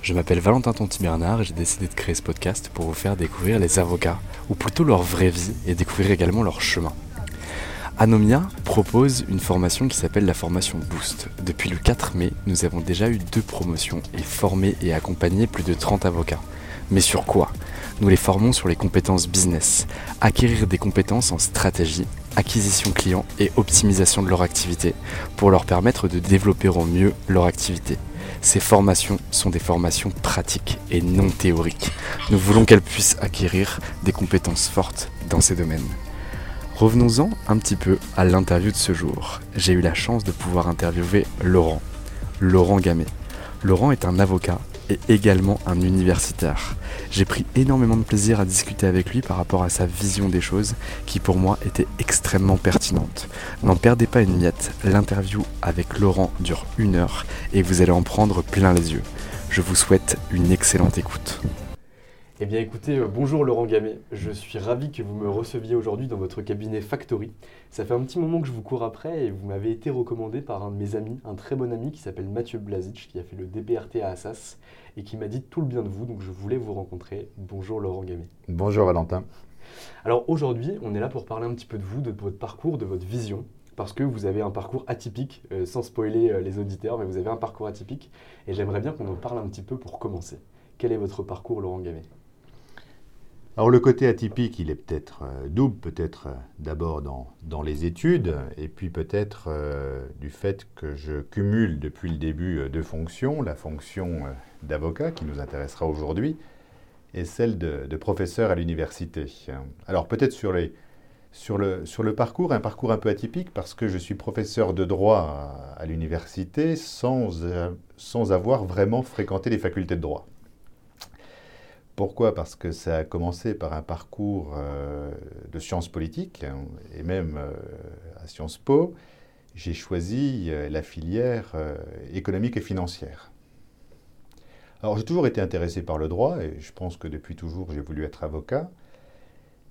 Je m'appelle Valentin Tonti-Bernard et j'ai décidé de créer ce podcast pour vous faire découvrir les avocats, ou plutôt leur vraie vie, et découvrir également leur chemin. Anomia propose une formation qui s'appelle la formation Boost. Depuis le 4 mai, nous avons déjà eu deux promotions et formé et accompagné plus de 30 avocats. Mais sur quoi? Nous les formons sur les compétences business, acquérir des compétences en stratégie, acquisition client et optimisation de leur activité pour leur permettre de développer au mieux leur activité. Ces formations sont des formations pratiques et non théoriques. Nous voulons qu'elles puissent acquérir des compétences fortes dans ces domaines. Revenons-en un petit peu à l'interview de ce jour. J'ai eu la chance de pouvoir interviewer Laurent, Laurent Gamet. Laurent est un avocat et également un universitaire. J'ai pris énormément de plaisir à discuter avec lui par rapport à sa vision des choses qui pour moi était extrêmement pertinente. N'en perdez pas une miette, l'interview avec Laurent dure une heure et vous allez en prendre plein les yeux. Je vous souhaite une excellente écoute. Eh bien écoutez, euh, bonjour Laurent Gamet, je suis ravi que vous me receviez aujourd'hui dans votre cabinet Factory. Ça fait un petit moment que je vous cours après et vous m'avez été recommandé par un de mes amis, un très bon ami qui s'appelle Mathieu Blazic, qui a fait le DPRT à Assas et qui m'a dit tout le bien de vous, donc je voulais vous rencontrer. Bonjour Laurent Gamet. Bonjour Valentin. Alors aujourd'hui, on est là pour parler un petit peu de vous, de votre parcours, de votre vision, parce que vous avez un parcours atypique, euh, sans spoiler euh, les auditeurs, mais vous avez un parcours atypique et j'aimerais bien qu'on en parle un petit peu pour commencer. Quel est votre parcours Laurent Gamet alors le côté atypique, il est peut-être euh, double, peut-être euh, d'abord dans, les études, et puis peut-être euh, du fait que je cumule depuis le début deux fonctions, la fonction d'avocat qui nous intéressera aujourd'hui, et celle de, professeur à l'université. Alors peut-être sur, le, parcours, un parcours un peu atypique parce que je suis professeur de droit à, l'université sans avoir vraiment fréquenté les facultés de droit. Pourquoi? Parce que ça a commencé par un parcours euh, de sciences politiques, et même euh, à Sciences Po, j'ai choisi euh, la filière économique et financière. Alors j'ai toujours été intéressé par le droit, et je pense que depuis toujours j'ai voulu être avocat,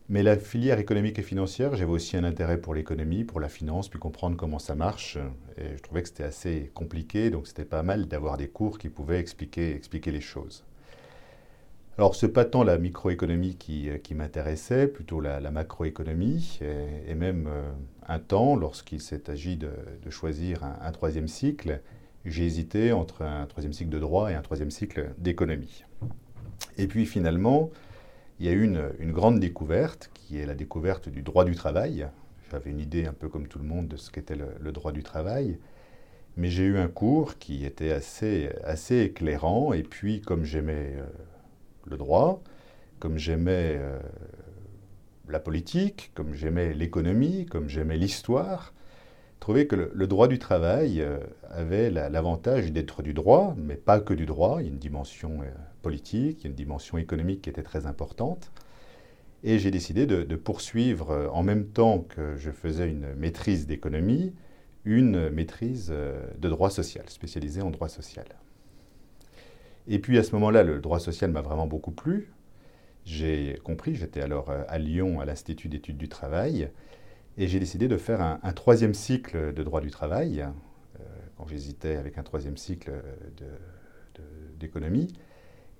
mais la filière économique et financière, j'avais aussi un intérêt pour l'économie, pour la finance, puis comprendre comment ça marche, et je trouvais que c'était assez compliqué, donc c'était pas mal d'avoir des cours qui pouvaient expliquer, expliquer les choses. Alors, ce n'est pas tant la microéconomie qui, euh, m'intéressait, plutôt la, macroéconomie, et, même euh, un temps, lorsqu'il s'est agi de, choisir un, troisième cycle, j'ai hésité entre un troisième cycle de droit et un troisième cycle d'économie. Et puis finalement, il y a eu une, une, grande découverte, qui est la découverte du droit du travail. J'avais une idée un peu comme tout le monde de ce qu'était le, droit du travail, mais j'ai eu un cours qui était assez, assez éclairant, et puis comme j'aimais... Euh, le droit, comme j'aimais euh, la politique, comme j'aimais l'économie, comme j'aimais l'histoire, trouvais que le, droit du travail euh, avait l'avantage d'être du droit, mais pas que du droit. Il y a une dimension euh, politique, il y a une dimension économique qui était très importante. Et j'ai décidé de, poursuivre, en même temps que je faisais une maîtrise d'économie, une maîtrise de droit social, spécialisée en droit social. Et puis à ce moment-là, le droit social m'a vraiment beaucoup plu. j'ai compris, j'étais alors à Lyon à l'Institut d'études du travail, et j'ai décidé de faire un, troisième cycle de droit du travail, quand j'hésitais avec un troisième cycle d'économie.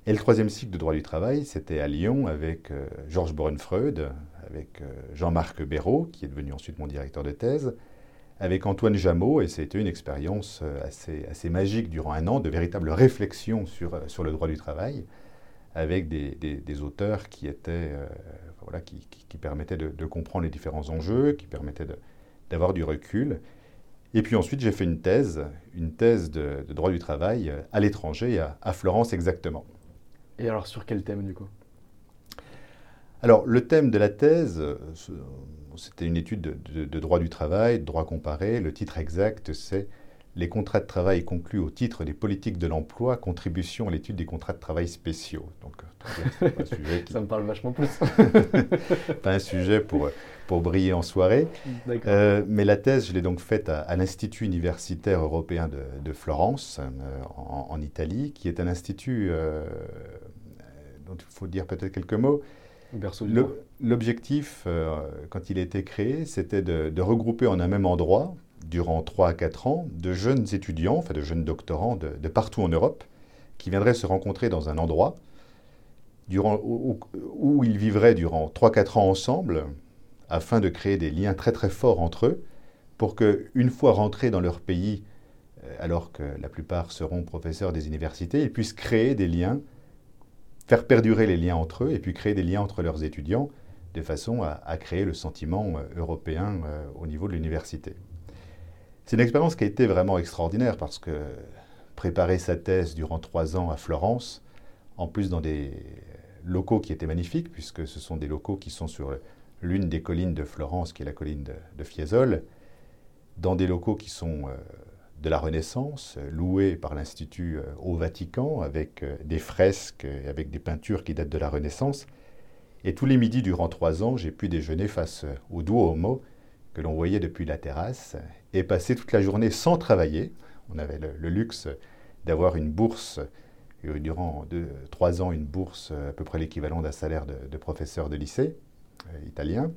Et le troisième cycle de droit du travail, c'était à Lyon avec Georges Bornfreud, avec Jean-Marc Béraud, qui est devenu ensuite mon directeur de thèse, avec Antoine Jameau, et c'était une expérience euh, assez, assez magique durant un an, de véritable réflexion sur, euh, sur le droit du travail, avec des, des, auteurs qui, étaient, euh, voilà, qui, qui, permettaient de, comprendre les différents enjeux, qui permettaient d'avoir du recul. Et puis ensuite, j'ai fait une thèse, une thèse de, droit du travail à l'étranger, à, à Florence exactement. Et alors, sur quel thème du coup? Alors, le thème de la thèse, c'était une étude de, droit du travail, de droit comparé. Le titre exact, c'est Les contrats de travail conclus au titre des politiques de l'emploi, contribution à l'étude des contrats de travail spéciaux. Donc, un sujet Ça me parle vachement plus. pas un sujet pour, pour briller en soirée. Euh, mais la thèse, je l'ai donc faite à, l'Institut universitaire européen de, Florence, euh, en, Italie, qui est un institut euh, dont il faut dire peut-être quelques mots L'objectif, euh, quand il a été créé, c'était de, regrouper en un même endroit, durant 3 à 4 ans, de jeunes étudiants, enfin de jeunes doctorants de, partout en Europe, qui viendraient se rencontrer dans un endroit durant, où, ils vivraient durant 3-4 ans ensemble, afin de créer des liens très très forts entre eux, pour qu'une fois rentrés dans leur pays, euh, alors que la plupart seront professeurs des universités, ils puissent créer des liens faire perdurer les liens entre eux et puis créer des liens entre leurs étudiants de façon à, créer le sentiment euh, européen euh, au niveau de l'université. C'est une expérience qui a été vraiment extraordinaire parce que préparer sa thèse durant trois ans à Florence, en plus dans des locaux qui étaient magnifiques, puisque ce sont des locaux qui sont sur l'une des collines de Florence, qui est la colline de, Fiesole, dans des locaux qui sont euh, de la Renaissance, loué par l'Institut euh, au Vatican, avec euh, des fresques et avec des peintures qui datent de la Renaissance. Et tous les midis durant trois ans, j'ai pu déjeuner face euh, au Duomo, que l'on voyait depuis la terrasse, et passer toute la journée sans travailler. On avait le, luxe d'avoir une bourse, durant trois ans, une bourse à peu près l'équivalent d'un salaire de, professeur de lycée italien.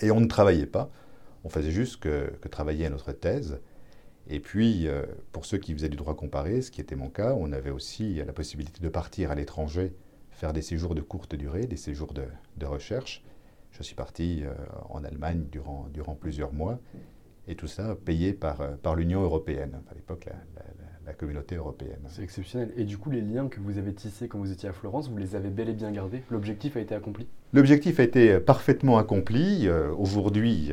Et on ne travaillait pas, on faisait juste que travailler à notre thèse. Et puis, euh, pour ceux qui faisaient du droit comparé, ce qui était mon cas, on avait aussi la possibilité de partir à l'étranger, faire des séjours de courte durée, des séjours de, recherche. Je suis parti euh, en Allemagne durant, durant plusieurs mois, et tout ça payé par, euh, par l'Union européenne, à l'époque la, la, communauté européenne. C'est exceptionnel. Et du coup, les liens que vous avez tissés quand vous étiez à Florence, vous les avez bel et bien gardés L'objectif a été accompli L'objectif a été parfaitement accompli. Aujourd'hui,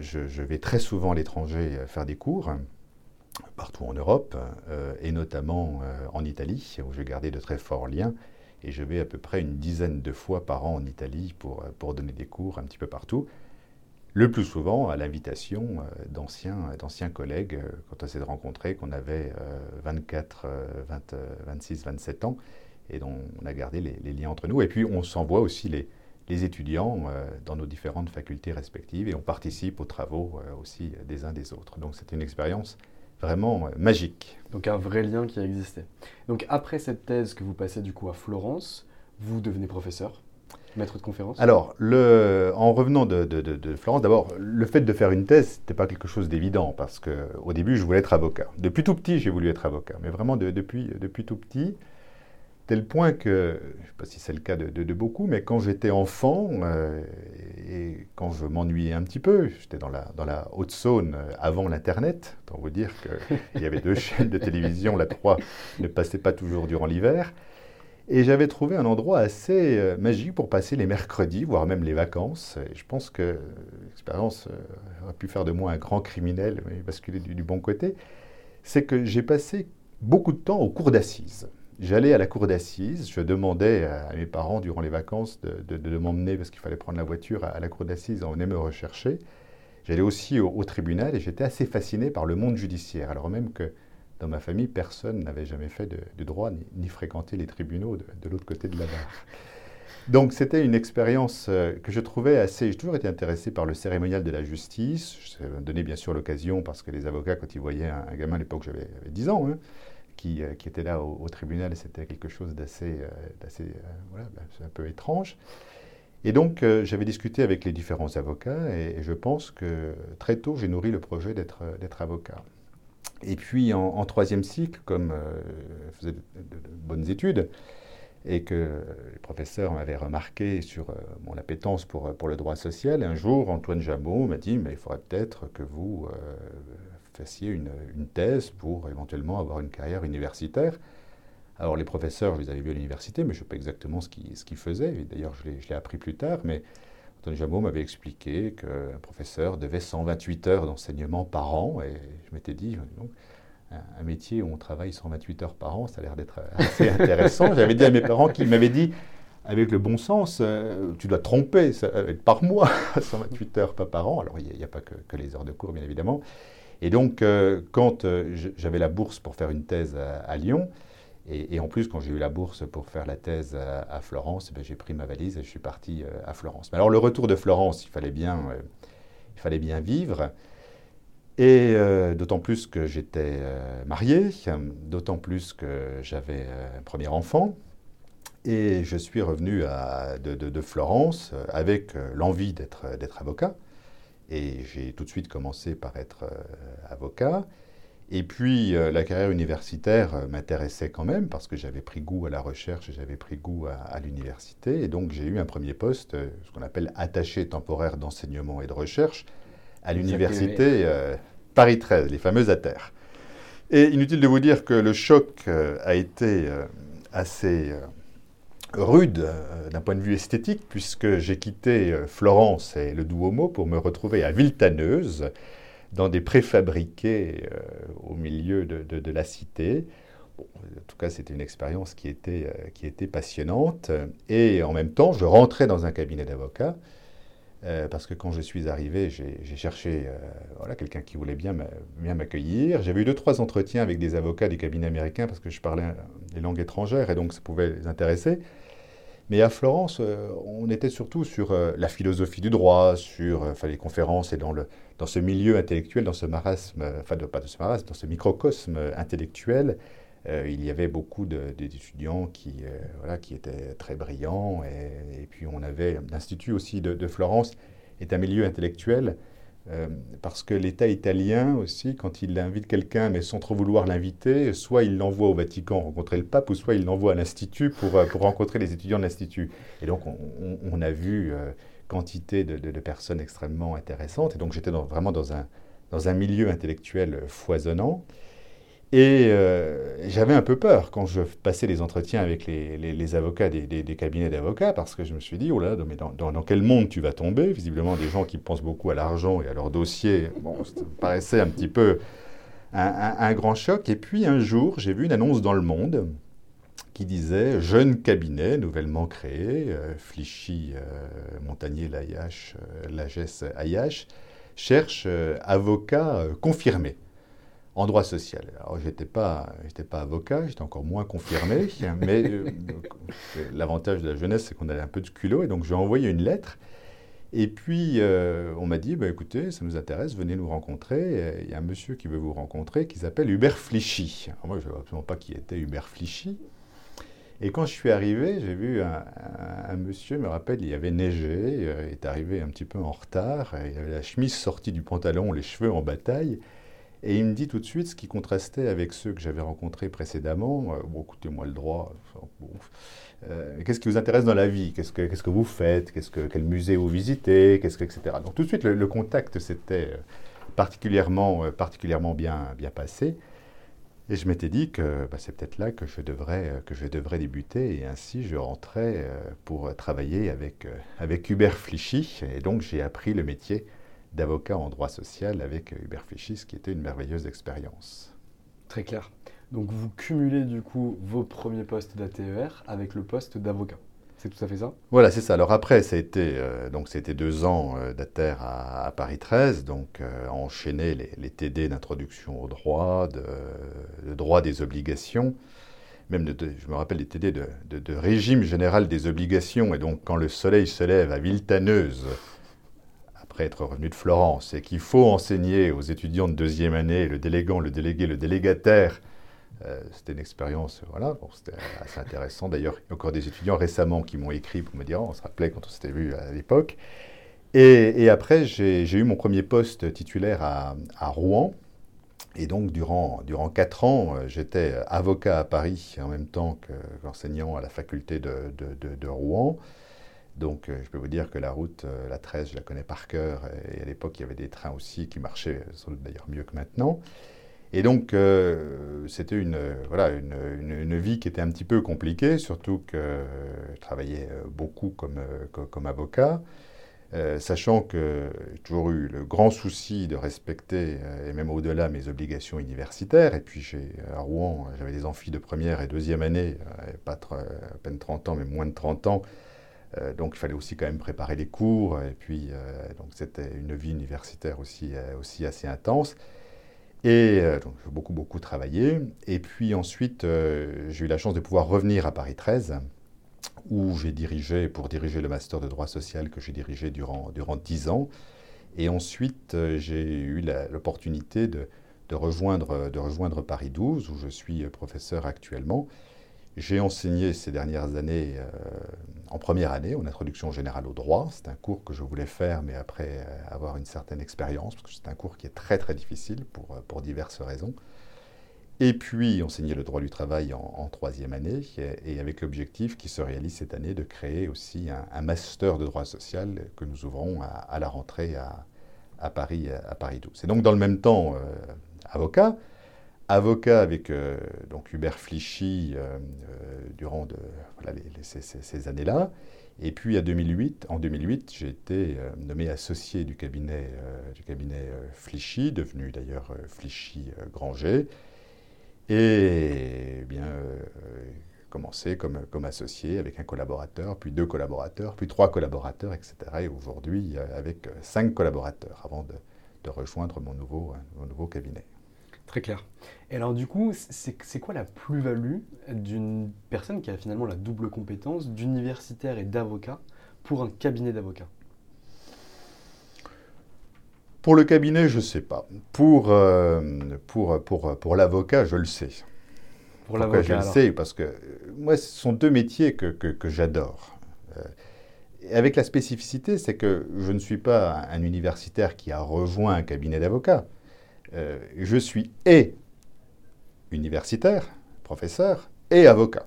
je, je, vais très souvent à l'étranger faire des cours partout en Europe, euh, et notamment euh, en Italie, où j'ai gardé de très forts liens. Et je vais à peu près une dizaine de fois par an en Italie pour, euh, pour donner des cours un petit peu partout. Le plus souvent à l'invitation d'anciens, collègues, quand on s'est rencontrés, qu'on avait 24, 20, 26, 27 ans, et dont on a gardé les, les liens entre nous. Et puis on s'envoie aussi les, les étudiants dans nos différentes facultés respectives et on participe aux travaux aussi des uns des autres. Donc c'est une expérience vraiment magique. Donc un vrai lien qui a existé. Donc après cette thèse que vous passez du coup à Florence, vous devenez professeur, maître de conférence Alors, le, en revenant de, de, Florence, d'abord, le fait de faire une thèse, n'était pas quelque chose d'évident parce qu'au début, je voulais être avocat. Depuis tout petit, j'ai voulu être avocat, mais vraiment depuis, depuis tout petit tel point que, je ne sais pas si c'est le cas de, beaucoup, mais quand j'étais enfant euh, et quand je m'ennuyais un petit peu, j'étais dans la, Haute-Saône euh, avant l'Internet, pour vous dire qu'il y avait deux chaînes de télévision, la 3 ne passait pas toujours durant l'hiver, et j'avais trouvé un endroit assez euh, magique pour passer les mercredis, voire même les vacances. Et je pense que l'expérience aurait pu faire de moi un grand criminel, mais basculer du, du bon côté. C'est que j'ai passé beaucoup de temps au cours d'assises. J'allais à la cour d'assises, je demandais à mes parents durant les vacances de, m'emmener parce qu'il fallait prendre la voiture à, la cour d'assises, on venait me rechercher. J'allais aussi au, tribunal et j'étais assez fasciné par le monde judiciaire, alors même que dans ma famille, personne n'avait jamais fait de, droit ni, fréquenté les tribunaux de, l'autre côté de la barre. Donc c'était une expérience euh, que je trouvais assez... J'ai toujours été intéressé par le cérémonial de la justice. Ça me donnait bien sûr l'occasion, parce que les avocats, quand ils voyaient un, gamin à l'époque, j'avais 10 ans, hein, qui, qui était là au, tribunal, c'était quelque chose d'assez, voilà, un peu étrange. Et donc, j'avais discuté avec les différents avocats et, je pense que très tôt, j'ai nourri le projet d'être, avocat. Et puis, en, troisième cycle, comme je faisais de, bonnes études, et que les professeurs m'avaient remarqué sur euh, mon appétence pour, pour le droit social. un jour, Antoine Jabot m'a dit, mais il faudrait peut-être que vous euh, fassiez une, une, thèse pour éventuellement avoir une carrière universitaire. Alors les professeurs, je les avais vus à l'université, mais je ne sais pas exactement ce qu'ils ce faisaient. D'ailleurs, je l'ai appris plus tard, mais Antoine Jabot m'avait expliqué qu'un professeur devait 128 heures d'enseignement par an, et je m'étais dit, donc, un métier où on travaille 128 heures par an, ça a l'air d'être assez intéressant. J'avais dit à mes parents qu'ils m'avaient dit, avec le bon sens, euh, tu dois te tromper, ça être par mois, 128 heures, pas par an. Alors, il n'y a, pas que, les heures de cours, bien évidemment. Et donc, euh, quand euh, j'avais la bourse pour faire une thèse à, Lyon, et, en plus, quand j'ai eu la bourse pour faire la thèse à, Florence, eh ben, j'ai pris ma valise et je suis parti à Florence. Mais alors, le retour de Florence, il fallait bien, il fallait bien vivre. Et euh, d'autant plus que j'étais euh, marié, d'autant plus que j'avais euh, un premier enfant. Et je suis revenu de, Florence avec l'envie d'être avocat. Et j'ai tout de suite commencé par être avocat. Et puis la carrière universitaire m'intéressait quand même parce que j'avais pris goût à la recherche, j'avais pris goût à l'université. Et donc j'ai eu un premier poste, ce qu'on appelle attaché temporaire d'enseignement et de recherche, à l'université euh, Paris 13, les fameuses ATER. Et inutile de vous dire que le choc euh, a été euh, assez rude d'un point de vue esthétique, puisque j'ai quitté Florence et le Duomo pour me retrouver à Villetaneuse, dans des préfabriqués au milieu de, la cité. en tout cas, c'était une expérience qui était, qui était passionnante. Et en même temps, je rentrais dans un cabinet d'avocats euh, parce que quand je suis arrivé, j'ai cherché euh, voilà, quelqu'un qui voulait bien m'accueillir. J'avais eu deux, trois entretiens avec des avocats des cabinets américains parce que je parlais des langues étrangères et donc ça pouvait les intéresser. Mais à Florence, euh, on était surtout sur la philosophie du droit, sur les conférences et dans, le, dans ce milieu intellectuel, dans ce marasme, enfin pas de ce marasme, dans ce microcosme intellectuel, il y avait beaucoup d'étudiants qui, voilà, qui étaient très brillants. Et, puis on avait l'Institut aussi de, Florence est un milieu intellectuel. Parce que l'État italien aussi, quand il invite quelqu'un, mais sans trop vouloir l'inviter, soit il l'envoie au Vatican rencontrer le pape, ou soit il l'envoie à l'Institut pour, pour, rencontrer les étudiants de l'Institut. Et donc on, a vu quantité de, de, personnes extrêmement intéressantes. Et donc j'étais vraiment dans un, dans un milieu intellectuel foisonnant. Et euh, j'avais un peu peur quand je passais les entretiens avec les, avocats des, cabinets d'avocats, parce que je me suis dit, oh là, mais dans, quel monde tu vas tomber? Visiblement, des gens qui pensent beaucoup à l'argent et à leur dossier, bon, ça paraissait un petit peu un, grand choc. Et puis un jour, j'ai vu une annonce dans Le Monde qui disait Jeune cabinet nouvellement créé, euh, Flichy, euh, Montagnier, Laiache, Lagesse, Ayache, cherche avocat confirmé en droit social. Alors, je n'étais pas, pas avocat, j'étais encore moins confirmé, mais euh, l'avantage de la jeunesse, c'est qu'on a un peu de culot, et donc j'ai envoyé une lettre. Et puis, euh, on m'a dit, bah, écoutez, ça nous intéresse, venez nous rencontrer. Il y a un monsieur qui veut vous rencontrer qui s'appelle Hubert Flichy. moi, je ne savais absolument pas qui était Hubert Flichy. Et quand je suis arrivé, j'ai vu un, monsieur, me rappelle, il y avait neigé, euh, il est arrivé un petit peu en retard, il avait la chemise sortie du pantalon, les cheveux en bataille. Et il me dit tout de suite ce qui contrastait avec ceux que j'avais rencontrés précédemment. Euh, bon, écoutez-moi le droit. Euh, qu'est-ce qui vous intéresse dans la vie? Qu'est-ce que, qu'est-ce que vous faites? Qu'est-ce que, Quel musée vous visitez? Qu'est-ce que, Etc. Donc tout de suite, le, contact s'était euh, particulièrement, particulièrement bien, bien passé. Et je m'étais dit que bah, c'est peut-être là que je, devrais, que je devrais débuter. Et ainsi, je rentrais pour travailler avec, avec Hubert Flichy. Et donc, j'ai appris le métier d'avocat en droit social avec Hubert Fischis, qui était une merveilleuse expérience. Très clair. Donc vous cumulez du coup vos premiers postes d'ATER avec le poste d'avocat. C'est tout à fait ça? Voilà, c'est ça. Alors après, ça a été, euh, donc c'était deux ans euh, d'ATER à, Paris 13, donc euh, enchaîner les, TD d'introduction au droit, de, droit des obligations, même de, je me rappelle des TD de, de, régime général des obligations. Et donc quand le soleil se lève à Villetaneuse, après être revenu de Florence, et qu'il faut enseigner aux étudiants de deuxième année, le délégant, le délégué, le délégataire, c'était une expérience, voilà, c'était assez intéressant. D'ailleurs, il y a encore des étudiants récemment qui m'ont écrit pour me dire, on se rappelait quand on s'était vu à l'époque. Et, après, j'ai eu mon premier poste titulaire à, Rouen. Et donc, durant, durant quatre ans, euh, j'étais avocat à Paris en même temps qu'enseignant à la faculté de, Rouen. Donc, euh, je peux vous dire que la route, euh, la 13, je la connais par cœur. Et à l'époque, il y avait des trains aussi qui marchaient, sans doute d'ailleurs mieux que maintenant. Et donc, c'était une, voilà, une, une, vie qui était un petit peu compliquée, surtout que je travaillais beaucoup comme, comme avocat. Euh, sachant que j'ai toujours eu le grand souci de respecter, euh, et même au-delà, mes obligations universitaires. Et puis à Rouen, j'avais des amphis de première et deuxième année, euh, pas à peine 30 ans, mais moins de 30 ans. Donc il fallait aussi quand même préparer les cours. Et puis donc c'était une vie universitaire aussi, aussi assez intense. Et donc j'ai beaucoup, beaucoup travaillé. Et puis ensuite, j'ai eu la chance de pouvoir revenir à Paris 13 où j'ai dirigé, pour diriger le master de droit social que j'ai dirigé durant, durant 10 ans. Et ensuite, euh, j'ai eu l'opportunité de, rejoindre, de rejoindre Paris 12, où je suis professeur actuellement. J'ai enseigné ces dernières années euh, en première année, en introduction générale au droit. C'est un cours que je voulais faire, mais après euh, avoir une certaine expérience, parce que c'est un cours qui est très très difficile pour, pour diverses raisons. Et puis enseigner le droit du travail en, troisième année, et, avec l'objectif qui se réalise cette année de créer aussi un, master de droit social que nous ouvrons à, la rentrée à, Paris, à Paris 12. Et donc dans le même temps, euh, avocat, avocat avec euh, donc Hubert Flichy euh, durant de, ces, années-là. Et puis à 2008, en 2008, j'ai été nommé associé du cabinet, du cabinet Flichy, devenu d'ailleurs Flichy Granger. Et bien, euh, commencé comme, comme associé avec un collaborateur, puis deux collaborateurs, puis trois collaborateurs, etc. Et aujourd'hui, euh, avec cinq collaborateurs avant de, de rejoindre mon nouveau, mon nouveau cabinet. Très clair. Et alors du coup, c'est quoi la plus-value d'une personne qui a finalement la double compétence d'universitaire et d'avocat pour un cabinet d'avocats pour le cabinet, je ne sais pas. Pour, euh, pour, pour, pour l'avocat, je le sais. Pour l'avocat, je le sais? Parce que euh, moi, ce sont deux métiers que, que, j'adore. Euh, avec la spécificité, c'est que je ne suis pas un universitaire qui a rejoint un cabinet d'avocats. Je suis et universitaire, professeur, et avocat.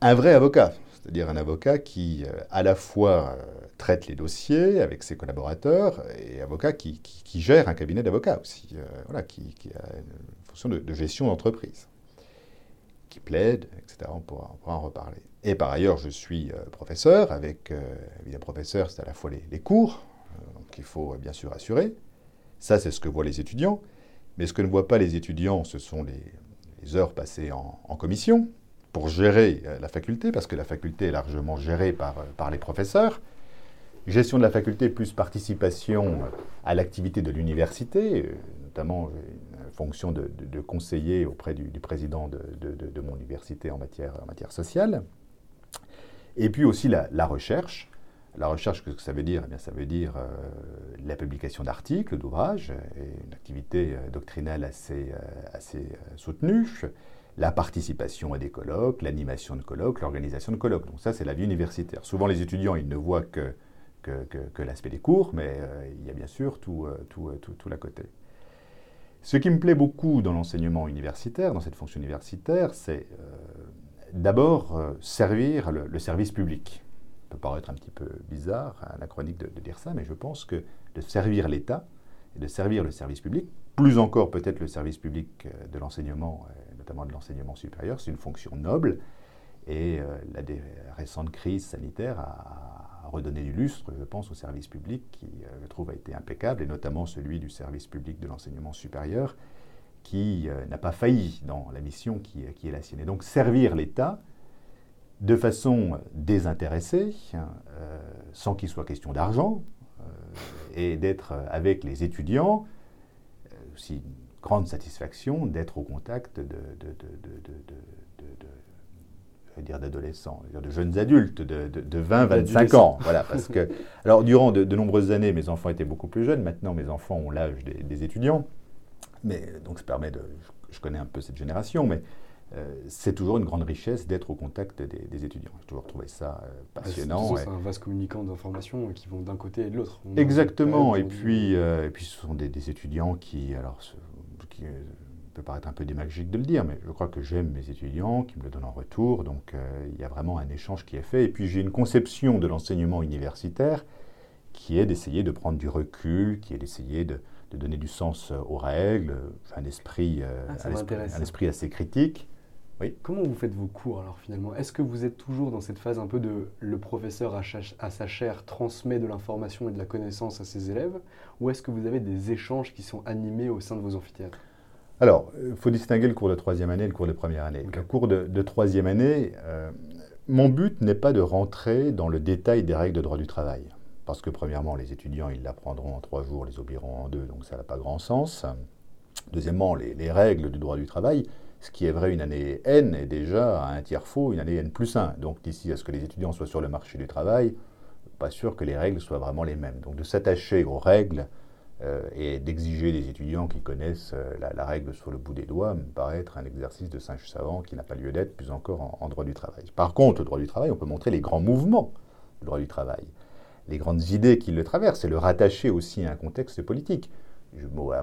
Un vrai avocat, c'est-à-dire un avocat qui à la fois traite les dossiers avec ses collaborateurs et avocat qui, gère un cabinet d'avocats aussi, euh, voilà, qui, a une fonction de, gestion d'entreprise, qui plaide, etc. On pourra, en reparler. Et par ailleurs, je suis euh, professeur, avec, euh, évidemment, professeur, c'est à la fois les, cours, qu'il faut bien sûr assurer. Ça, c'est ce que voient les étudiants. Mais ce que ne voient pas les étudiants, ce sont les, heures passées en, commission pour gérer la faculté, parce que la faculté est largement gérée par, par les professeurs gestion de la faculté plus participation à l'activité de l'université, euh, notamment euh, une fonction de, conseiller auprès du, président de, mon université en matière sociale. Et puis aussi la, recherche. La recherche, qu'est-ce que ça veut dire? Eh bien, Ça veut dire euh, la publication d'articles, d'ouvrages, une activité doctrinale assez, assez soutenue, la participation à des colloques, l'animation de colloques, l'organisation de colloques. Donc ça, c'est la vie universitaire. Souvent, les étudiants, ils ne voient que l'aspect des cours, mais euh, il y a bien sûr tout, euh, euh, côté. Ce qui me plaît beaucoup dans l'enseignement universitaire, dans cette fonction universitaire, c'est d'abord servir le, service public. Peut paraître un petit peu bizarre, anachronique de, de dire ça, mais je pense que de servir l'État et de servir le service public, plus encore peut-être le service public de l'enseignement, notamment de l'enseignement supérieur, c'est une fonction noble. Et la récente crise sanitaire a, redonner du lustre, je pense, au service public qui, euh, je trouve, a été impeccable, et notamment celui du service public de l'enseignement supérieur, qui euh, n'a pas failli dans la mission qui, qui, est la sienne. Et donc servir l'État de façon désintéressée, hein, euh, sans qu'il soit question d'argent, et d'être avec les étudiants, aussi une grande satisfaction d'être au contact de, de, dire d'adolescents, de jeunes adultes de, de, 20, 25 ans. Voilà, parce que, alors, durant de, nombreuses années, mes enfants étaient beaucoup plus jeunes. Maintenant, mes enfants ont l'âge des, étudiants. Mais donc ça permet de... Je connais un peu cette génération, mais euh, c'est toujours une grande richesse d'être au contact des, étudiants. J'ai toujours trouvé ça euh, passionnant. C'est un vaste communicant d'informations qui vont d'un côté et de l'autre. Exactement. Et puis, et puis, ce sont des, étudiants qui, alors, qui peut paraître un peu démagique de le dire, mais je crois que j'aime mes étudiants, qui me le donnent en retour, donc il y a vraiment un échange qui est fait. Et puis j'ai une conception de l'enseignement universitaire qui est d'essayer de prendre du recul, qui est d'essayer de, donner du sens euh, aux règles, un esprit, euh, ah, un, esprit assez critique. Oui. Comment vous faites vos cours alors finalement? Est-ce que vous êtes toujours dans cette phase un peu de le professeur à, à sa chaire transmet de l'information et de la connaissance à ses élèves Ou est-ce que vous avez des échanges qui sont animés au sein de vos amphithéâtres? Alors, il faut distinguer le cours de troisième année et le cours de première année. Le cours de, troisième année, euh, mon but n'est pas de rentrer dans le détail des règles de droit du travail parce que premièrement, les étudiants, ils l'apprendront en trois jours, les oublieront en deux, donc ça n'a pas grand sens. Deuxièmement, les, règles du droit du travail, ce qui est vrai une année N est déjà un tiers faux une année N plus 1. Donc d'ici à ce que les étudiants soient sur le marché du travail, pas sûr que les règles soient vraiment les mêmes. Donc de s'attacher aux règles euh, et d'exiger des étudiants qui connaissent euh, la, règle sur le bout des doigts me paraît être un exercice de singe savant qui n'a pas lieu d'être, plus encore en, en droit du travail. Par contre, au droit du travail, on peut montrer les grands mouvements du droit du travail les grandes idées qui le traversent et le rattacher aussi à un contexte politique.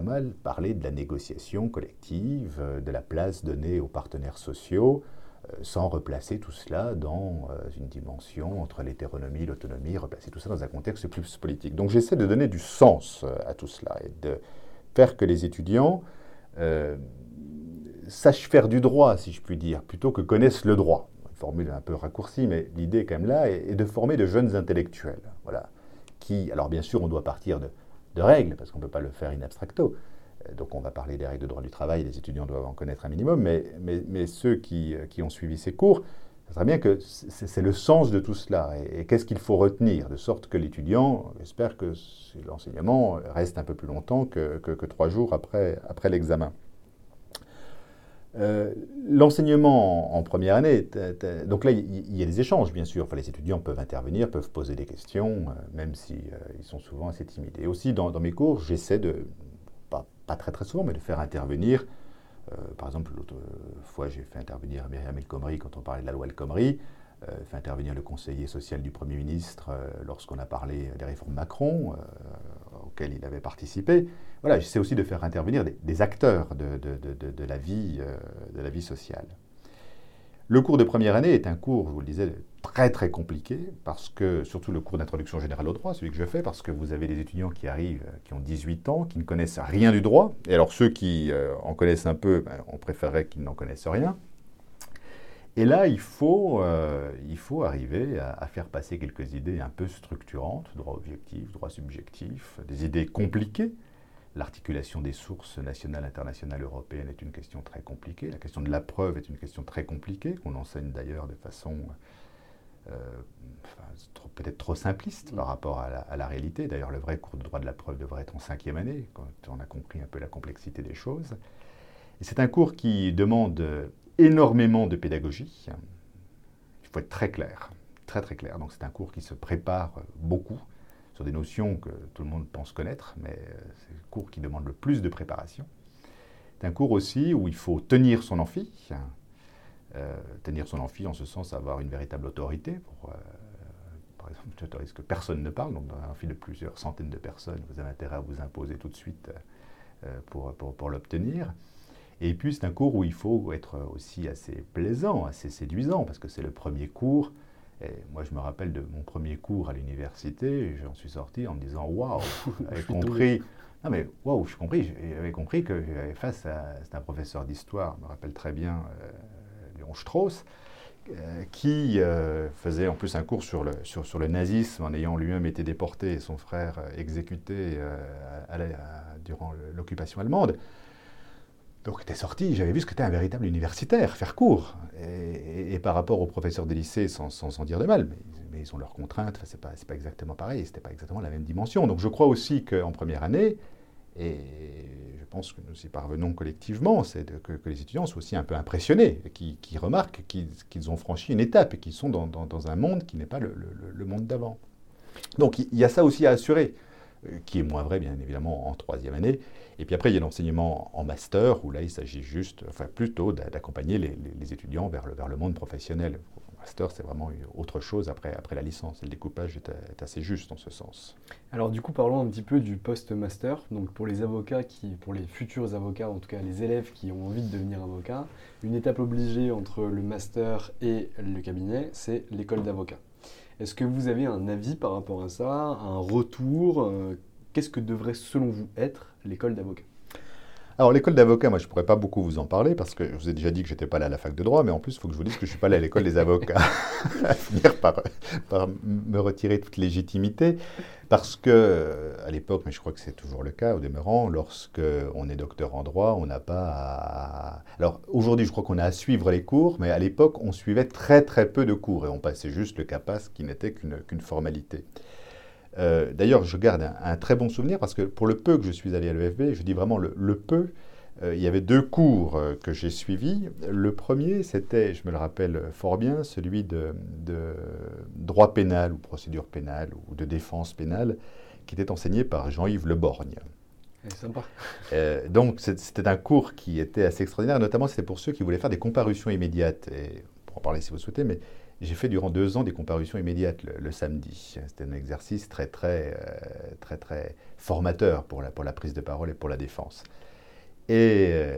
Mal parler de la négociation collective, euh, de la place donnée aux partenaires sociaux, euh, sans replacer tout cela dans euh, une dimension entre l'hétéronomie, l'autonomie, replacer tout ça dans un contexte plus politique. Donc j'essaie de donner du sens à tout cela et de faire que les étudiants sachent faire du droit, si je puis dire, plutôt que connaissent le droit formule un peu raccourcie, mais l'idée quand même là est, de former de jeunes intellectuels. Voilà. Qui, alors bien sûr, on doit partir de, règles, parce qu'on ne peut pas le faire in abstracto. Euh, donc on va parler des règles de droit du travail, les étudiants doivent en connaître un minimum, mais, mais, ceux qui, qui, ont suivi ces cours, ça serait bien que c'est le sens de tout cela. Et, qu'est-ce qu'il faut retenir De sorte que l'étudiant, j'espère que l'enseignement reste un peu plus longtemps que, que trois jours après, après l'examen? Euh, l'enseignement en, première année, donc là, il y, a des échanges, bien sûr. Enfin, les étudiants peuvent intervenir, peuvent poser des questions, euh, même s'ils ils sont souvent assez timides. Et aussi, dans, mes cours, j'essaie de, pas, très très souvent, mais de faire intervenir, euh, par exemple, l'autre fois, j'ai fait intervenir Myriam El Khomri quand on parlait de la loi El Khomri, fait intervenir le conseiller social du Premier ministre lorsqu'on a parlé des réformes Macron, auxquelles il avait participé voilà, j'essaie aussi de faire intervenir des, acteurs de, la vie, euh, de la vie sociale. Le cours de première année est un cours, je vous le disais, très très compliqué, parce que, surtout le cours d'introduction générale au droit, celui que je fais, parce que vous avez des étudiants qui arrivent, euh, qui ont 18 ans, qui ne connaissent rien du droit, et alors ceux qui euh, en connaissent un peu, ben, on préférerait qu'ils n'en connaissent rien. Et là, il faut, arriver à, à, faire passer quelques idées un peu structurantes, droit objectif, droit subjectif, des idées compliquées, L'articulation des sources nationales, internationales, européennes est une question très compliquée. La question de la preuve est une question très compliquée, qu'on enseigne d'ailleurs de façon euh, peut-être trop simpliste par rapport à la, réalité. D'ailleurs, le vrai cours de droit de la preuve devrait être en cinquième année, quand on a compris un peu la complexité des choses. C'est un cours qui demande énormément de pédagogie. Il faut être très clair, très très clair. Donc c'est un cours qui se prépare beaucoup des notions que tout le monde pense connaître, mais euh, c'est le cours qui demande le plus de préparation. C'est un cours aussi où il faut tenir son amphi, euh, tenir son amphi en ce sens avoir une véritable autorité. Euh, par exemple, j'autorise que personne ne parle, donc dans un amphi de plusieurs centaines de personnes, vous avez intérêt à vous imposer tout de suite pour, pour, pour l'obtenir. Et puis c'est un cours où il faut être aussi assez plaisant, assez séduisant, parce que c'est le premier cours et moi, je me rappelle de mon premier cours à l'université, j'en suis sorti en me disant Waouh, j'avais compris. Non, mais waouh, j'ai compris. J'avais compris que j'avais face à. C'est un professeur d'histoire, je me rappelle très bien, euh, Léon Strauss, euh, qui euh, faisait en plus un cours sur le, sur, sur le nazisme en ayant lui-même été déporté et son frère exécuté durant l'occupation allemande. Donc, était sorti, j'avais vu ce qu'était un véritable universitaire, faire cours. Et, par rapport aux professeurs de lycée, sans, sans, dire de mal, mais, ils ont leurs contraintes, c'est pas, pas exactement pareil, c'était pas exactement la même dimension. Donc, je crois aussi qu'en première année, et je pense que nous y parvenons collectivement, c'est que, les étudiants soient aussi un peu impressionnés, qu'ils remarquent qu'ils ont franchi une étape et qu'ils sont dans, dans, un monde qui n'est pas le, le, monde d'avant. Donc, il y a ça aussi à assurer. qui est moins vrai, bien évidemment, en troisième année. Et puis après, il y a l'enseignement en master, où là, il s'agit juste, enfin plutôt d'accompagner les, étudiants vers le, vers le monde professionnel. master, c'est vraiment autre chose après, après la licence. Le découpage est, assez juste en ce sens. Alors du coup, parlons un petit peu du post-master. Donc pour les avocats, qui, pour les futurs avocats, en tout cas les élèves qui ont envie de devenir avocat, une étape obligée entre le master et le cabinet, c'est l'école d'avocat. Est-ce que vous avez un avis par rapport à ça, un retour euh, Qu'est-ce que devrait selon vous être l'école d'avocat? Alors l'école d'avocat, moi je ne pourrais pas beaucoup vous en parler parce que je vous ai déjà dit que je n'étais pas allé à la fac de droit, mais en plus il faut que je vous dise que je ne suis pas allé à l'école des avocats, à finir par, me retirer toute légitimité, parce que euh, à l'époque, mais je crois que c'est toujours le cas au demeurant, lorsque on est docteur en droit, on n'a pas à... Alors aujourd'hui je crois qu'on a à suivre les cours, mais à l'époque on suivait très très peu de cours et on passait juste le CAPAS qui n'était qu'une formalité. Euh, d'ailleurs, je garde un, très bon souvenir parce que pour le peu que je suis allé à l'EFB, je dis vraiment le, peu, euh, il y avait deux cours euh, que j'ai suivis. Le premier, c'était, je me le rappelle fort bien, celui de, droit pénal ou procédure pénale ou de défense pénale, qui était enseigné par Jean-Yves Le Borgne. C'est sympa. donc c'était un cours qui était assez extraordinaire, notamment c'était pour ceux qui voulaient faire des comparutions immédiates. Et pour en parler si vous souhaitez, mais j'ai fait durant deux ans des comparutions immédiates le, samedi. C'était un exercice très, très, euh, très, très formateur pour la, pour la prise de parole et pour la défense. Et euh,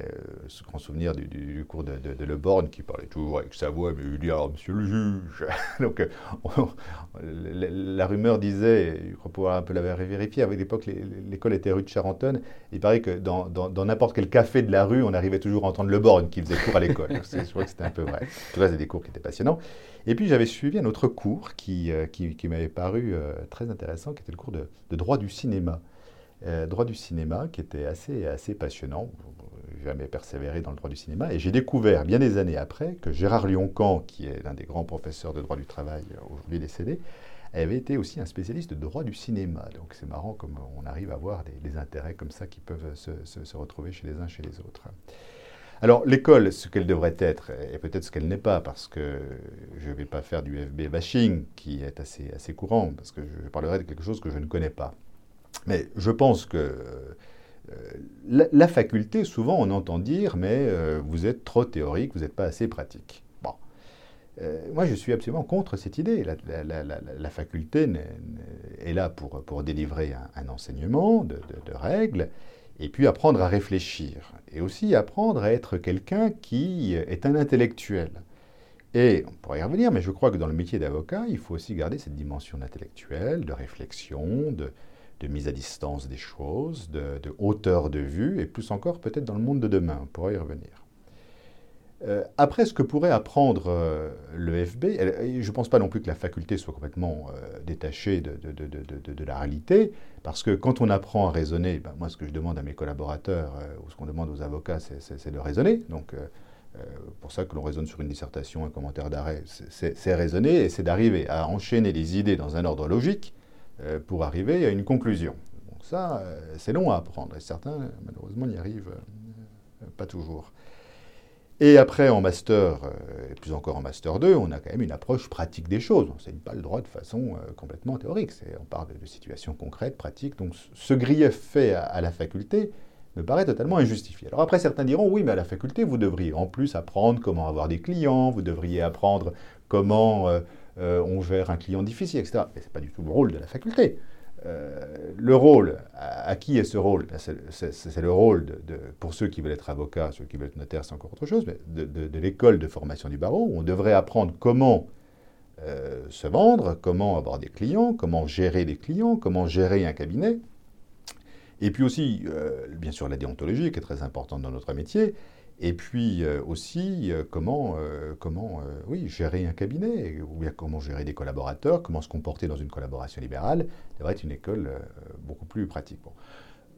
ce grand souvenir du, cours de, de, Le Borgne, qui parlait toujours avec sa voix, mais il dit alors, monsieur le juge. Donc, euh, la, rumeur disait, je crois pouvoir un peu la vérifier, à l'époque, l'école était rue de Charentonne. Il paraît que dans n'importe quel café de la rue, on arrivait toujours à entendre Le Borgne qui faisait cours à l'école. je crois que c'était un peu vrai. Tout cas, c'était des cours qui étaient passionnants. Et puis, j'avais suivi un autre cours qui, euh, qui, qui m'avait paru très intéressant, qui était le cours de, de droit du cinéma. Euh, droit du cinéma, qui était assez, assez passionnant. Jamais persévéré dans le droit du cinéma. Et j'ai découvert, bien des années après, que Gérard Lioncan, qui est l'un des grands professeurs de droit du travail euh, aujourd'hui décédé, avait été aussi un spécialiste de droit du cinéma. Donc c'est marrant comme on arrive à voir des, intérêts comme ça qui peuvent se, se, retrouver chez les uns chez les autres. Alors l'école, ce qu'elle devrait être, et peut-être ce qu'elle n'est pas, parce que je ne vais pas faire du FB bashing, qui est assez, assez courant, parce que je parlerai de quelque chose que je ne connais pas. Mais je pense que euh, la, faculté, souvent on entend dire, mais euh, vous êtes trop théorique, vous n'êtes pas assez pratique. Bon. Euh, moi, je suis absolument contre cette idée. La, faculté est là pour, pour délivrer un, enseignement de, de, règles, et puis apprendre à réfléchir, et aussi apprendre à être quelqu'un qui est un intellectuel. Et on pourrait y revenir, mais je crois que dans le métier d'avocat, il faut aussi garder cette dimension intellectuelle, de réflexion, de, de mise à distance des choses, de, hauteur de vue, et plus encore peut-être dans le monde de demain. On pourra y revenir. Euh, après, ce que pourrait apprendre euh, le FB, je ne pense pas non plus que la faculté soit complètement euh, détachée de, la réalité, parce que quand on apprend à raisonner, ben, moi ce que je demande à mes collaborateurs, ou ce qu'on demande aux avocats, c'est de raisonner. Donc, pour ça que l'on raisonne sur une dissertation, un commentaire d'arrêt, c'est raisonner, et c'est d'arriver à enchaîner les idées dans un ordre logique, pour arriver à une conclusion. Donc ça, euh, c'est long à apprendre, et certains, malheureusement, n'y arrivent euh, pas toujours. Et après, en master, et plus encore en master 2, on a quand même une approche pratique des choses. On n'enseigne pas le droit de façon complètement théorique. On parle de, situations concrètes, pratiques. Donc ce grief fait à, la faculté me paraît totalement injustifié. Alors après, certains diront, oui, mais à la faculté, vous devriez en plus apprendre comment avoir des clients, vous devriez apprendre comment euh, on gère un client difficile, etc. Mais ce n'est pas du tout le rôle de la faculté. Euh, le rôle, à, qui est ce rôle? Ben, C'est le rôle, de, pour ceux qui veulent être avocats, ceux qui veulent être notaires, c'est encore autre chose, mais de, l'école de formation du barreau, où on devrait apprendre comment euh, se vendre, comment avoir des clients, comment gérer des clients, comment gérer un cabinet. Et puis aussi, bien sûr, la déontologie, qui est très importante dans notre métier, et puis euh, aussi, euh, comment, euh, comment oui, gérer un cabinet, ou bien comment gérer des collaborateurs, comment se comporter dans une collaboration libérale, devrait être une école beaucoup plus pratique.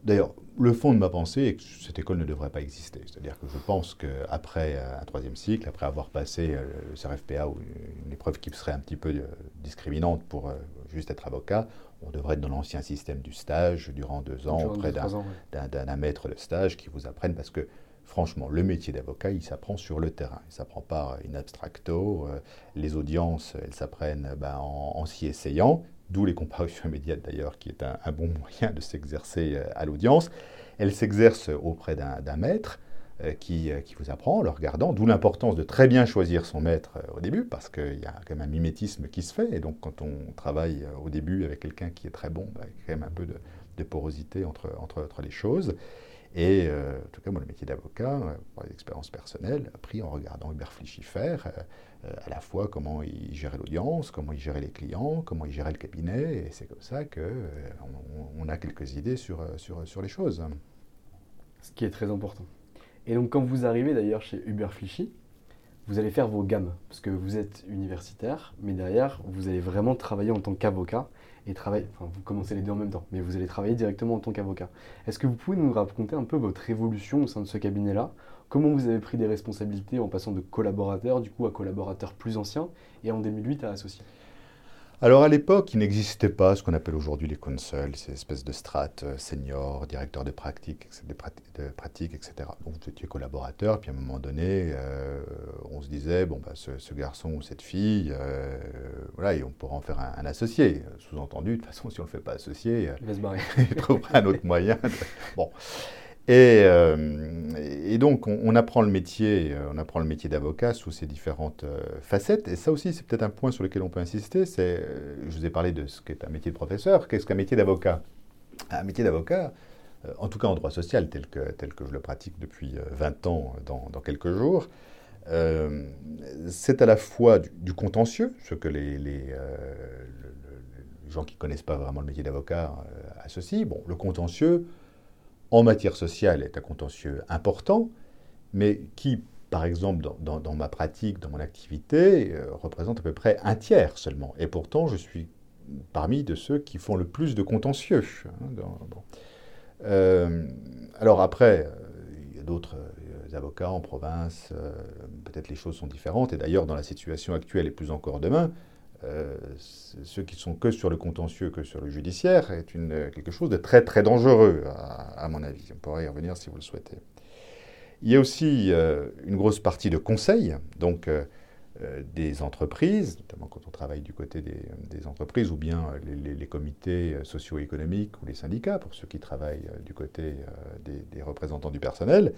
D'ailleurs, le fond de ma pensée est que cette école ne devrait pas exister. C'est-à-dire que je pense qu'après un troisième cycle, après avoir passé le CRFPA ou une épreuve qui serait un petit peu discriminante pour juste être avocat, on devrait être dans l'ancien système du stage durant deux ans auprès d'un maître de stage qui vous apprenne parce que franchement, le métier d'avocat, il s'apprend sur le terrain. Il ne s'apprend pas in abstracto. Euh, les audiences, elles s'apprennent ben, en, s'y essayant. d'où les comparutions immédiates d'ailleurs, qui est un, bon moyen de s'exercer à l'audience. Elle s'exerce auprès d'un maître qui, qui, vous apprend en le regardant, d'où l'importance de très bien choisir son maître au début, parce qu'il y a quand même un mimétisme qui se fait, et donc quand on travaille au début avec quelqu'un qui est très bon, bah, il y a quand même un peu de, porosité entre, entre, les choses. Et euh, en tout cas, moi, le métier d'avocat, euh, par l'expérience personnelle, appris en regardant Hubert Flichy faire euh, à la fois comment il gérait l'audience, comment il gérait les clients, comment il gérait le cabinet. Et c'est comme ça qu'on on a quelques idées sur, sur, sur les choses. Ce qui est très important. Et donc, quand vous arrivez d'ailleurs chez Hubert Flichy, vous allez faire vos gammes, parce que vous êtes universitaire, mais derrière, vous allez vraiment travailler en tant qu'avocat et travailler, enfin vous commencez les deux en même temps, mais vous allez travailler directement en tant qu'avocat. Est-ce que vous pouvez nous raconter un peu votre évolution au sein de ce cabinet-là? Comment vous avez pris des responsabilités en passant de collaborateur du coup à collaborateur plus ancien et en 2008 à associé? Alors à l'époque, il n'existait pas ce qu'on appelle aujourd'hui les consuls, ces espèces de strates euh, seniors, directeurs de pratique, de, pratique, etc. Donc vous étiez collaborateur, puis à un moment donné, euh, on se disait, bon, bah, ce, garçon ou cette fille, euh, voilà, et on pourra en faire un, associé. Sous-entendu, de toute façon, si on ne le fait pas associé, il va se barrer. il trouvera un autre moyen. Bon. Euh, et, donc, on, apprend le métier, euh, on apprend le métier d'avocat sous ses différentes euh, facettes. Et ça aussi, c'est peut-être un point sur lequel on peut insister. C'est, je vous ai parlé de ce qu'est un métier de professeur. Qu'est-ce qu'un métier d'avocat? Un métier d'avocat, en tout cas en droit social, tel que, tel que je le pratique depuis 20 ans dans, quelques jours, c'est à la fois du, contentieux, ce que les, les, gens qui ne connaissent pas vraiment le métier d'avocat associent. Bon, le contentieux en matière sociale est un contentieux important, mais qui, par exemple, dans, ma pratique, dans mon activité, euh, représente à peu près un tiers seulement. Et pourtant, je suis parmi de ceux qui font le plus de contentieux. Hein, euh, alors après, euh, il y a d'autres avocats en province, peut-être les choses sont différentes, et d'ailleurs dans la situation actuelle et plus encore demain, euh, ceux qui sont que sur le contentieux, que sur le judiciaire, est une, quelque chose de très très dangereux, à, mon avis. On pourra y revenir si vous le souhaitez. Il y a aussi euh, une grosse partie de conseil, donc euh, des entreprises, notamment quand on travaille du côté des, entreprises, ou bien les, comités socio-économiques ou les syndicats, pour ceux qui travaillent du côté des représentants du personnel,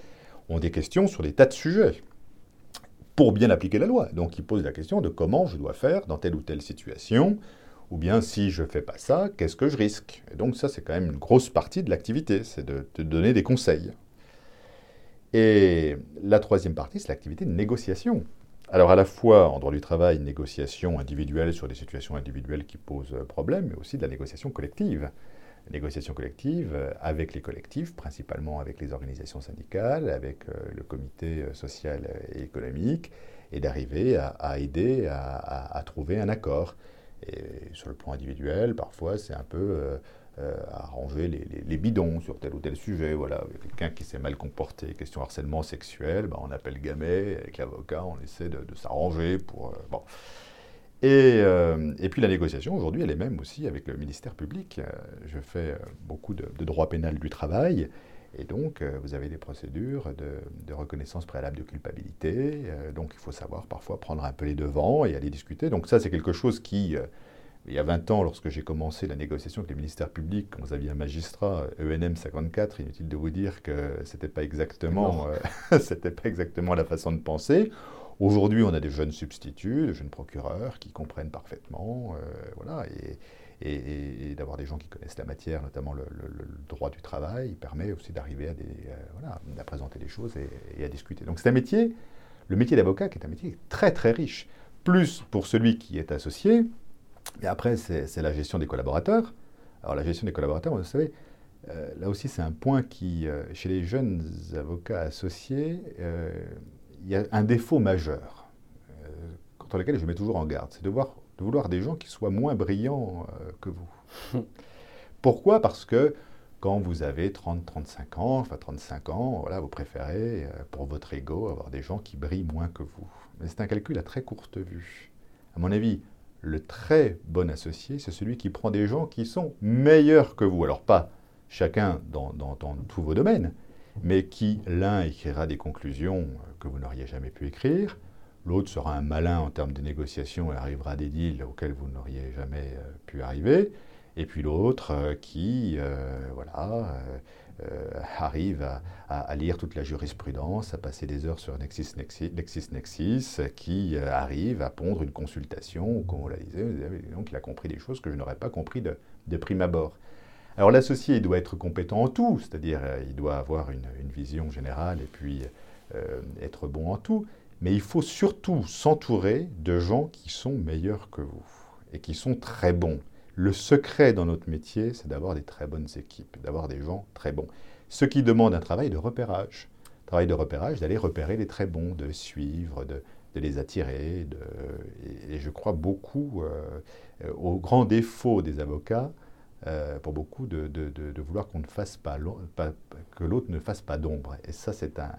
ont des questions sur des tas de sujets pour bien appliquer la loi. Donc il pose la question de comment je dois faire dans telle ou telle situation, ou bien si je ne fais pas ça, qu'est-ce que je risque? Et donc ça, c'est quand même une grosse partie de l'activité, c'est de te donner des conseils. Et la troisième partie, c'est l'activité de négociation. Alors à la fois en droit du travail, négociation individuelle sur des situations individuelles qui posent problème, mais aussi de la négociation collective négociation collective euh, avec les collectifs, principalement avec les organisations syndicales, avec euh, le comité euh, social et économique, et d'arriver à, aider à, trouver un accord. Et sur le plan individuel, parfois, c'est un peu arranger les, bidons sur tel ou tel sujet. Voilà, quelqu'un qui s'est mal comporté, question harcèlement sexuel, ben, on appelle Gamet, avec l'avocat, on essaie de, s'arranger pour... Euh, et, puis la négociation, aujourd'hui, elle est même aussi avec le ministère public. Euh, je fais euh, beaucoup de, droit pénal du travail. Et donc, vous avez des procédures de, reconnaissance préalable de culpabilité. donc, il faut savoir parfois prendre un peu les devants et aller discuter. Donc, ça, c'est quelque chose qui, il y a 20 ans, lorsque j'ai commencé la négociation avec le ministère public, quand vous aviez un magistrat, ENM 54, inutile de vous dire que ce n'était pas, exactement, c'était pas exactement la façon de penser. Aujourd'hui, on a des jeunes substituts, des jeunes procureurs qui comprennent parfaitement, euh, voilà, et, d'avoir des gens qui connaissent la matière, notamment le, droit du travail, permet aussi d'arriver à, euh, présenter les choses et, à discuter. Donc c'est un métier, le métier d'avocat, qui est un métier très très riche, plus pour celui qui est associé, mais après c'est la gestion des collaborateurs. Alors la gestion des collaborateurs, vous savez, euh, là aussi c'est un point qui, chez les jeunes avocats associés, il y a un défaut majeur, euh, contre lequel je mets toujours en garde, c'est de, de, vouloir des gens qui soient moins brillants euh, que vous. Pourquoi? Parce que quand vous avez 30-35 ans, enfin 35 ans, voilà, vous préférez, euh, pour votre ego, avoir des gens qui brillent moins que vous. Mais c'est un calcul à très courte vue. À mon avis, le très bon associé, c'est celui qui prend des gens qui sont meilleurs que vous. Alors pas chacun dans, dans tous vos domaines, mais qui, l'un écrira des conclusions que vous n'auriez jamais pu écrire, L'autre sera un malin en termes de négociation et arrivera à des deals auxquels vous n'auriez jamais euh, pu arriver. Et puis l'autre euh, qui voilà, arrive à, lire toute la jurisprudence, à passer des heures sur LexisNexis, Nexis, qui arrive à pondre une consultation, comme on l'a dit, donc il a compris des choses que je n'aurais pas compris de prime abord. Alors l'associé, il doit être compétent en tout, c'est-à-dire il doit avoir une, vision générale et puis être bon en tout. Mais il faut surtout s'entourer de gens qui sont meilleurs que vous et qui sont très bons. Le secret dans notre métier, c'est d'avoir des très bonnes équipes, d'avoir des gens très bons. Ce qui demande un travail de repérage. Travail de repérage, d'aller repérer les très bons, de suivre, de, les attirer. et, je crois beaucoup euh, au grand défaut des avocats, euh, pour beaucoup, de, vouloir qu'on ne fasse pas, que l'autre ne fasse pas d'ombre. Et ça, c'est un,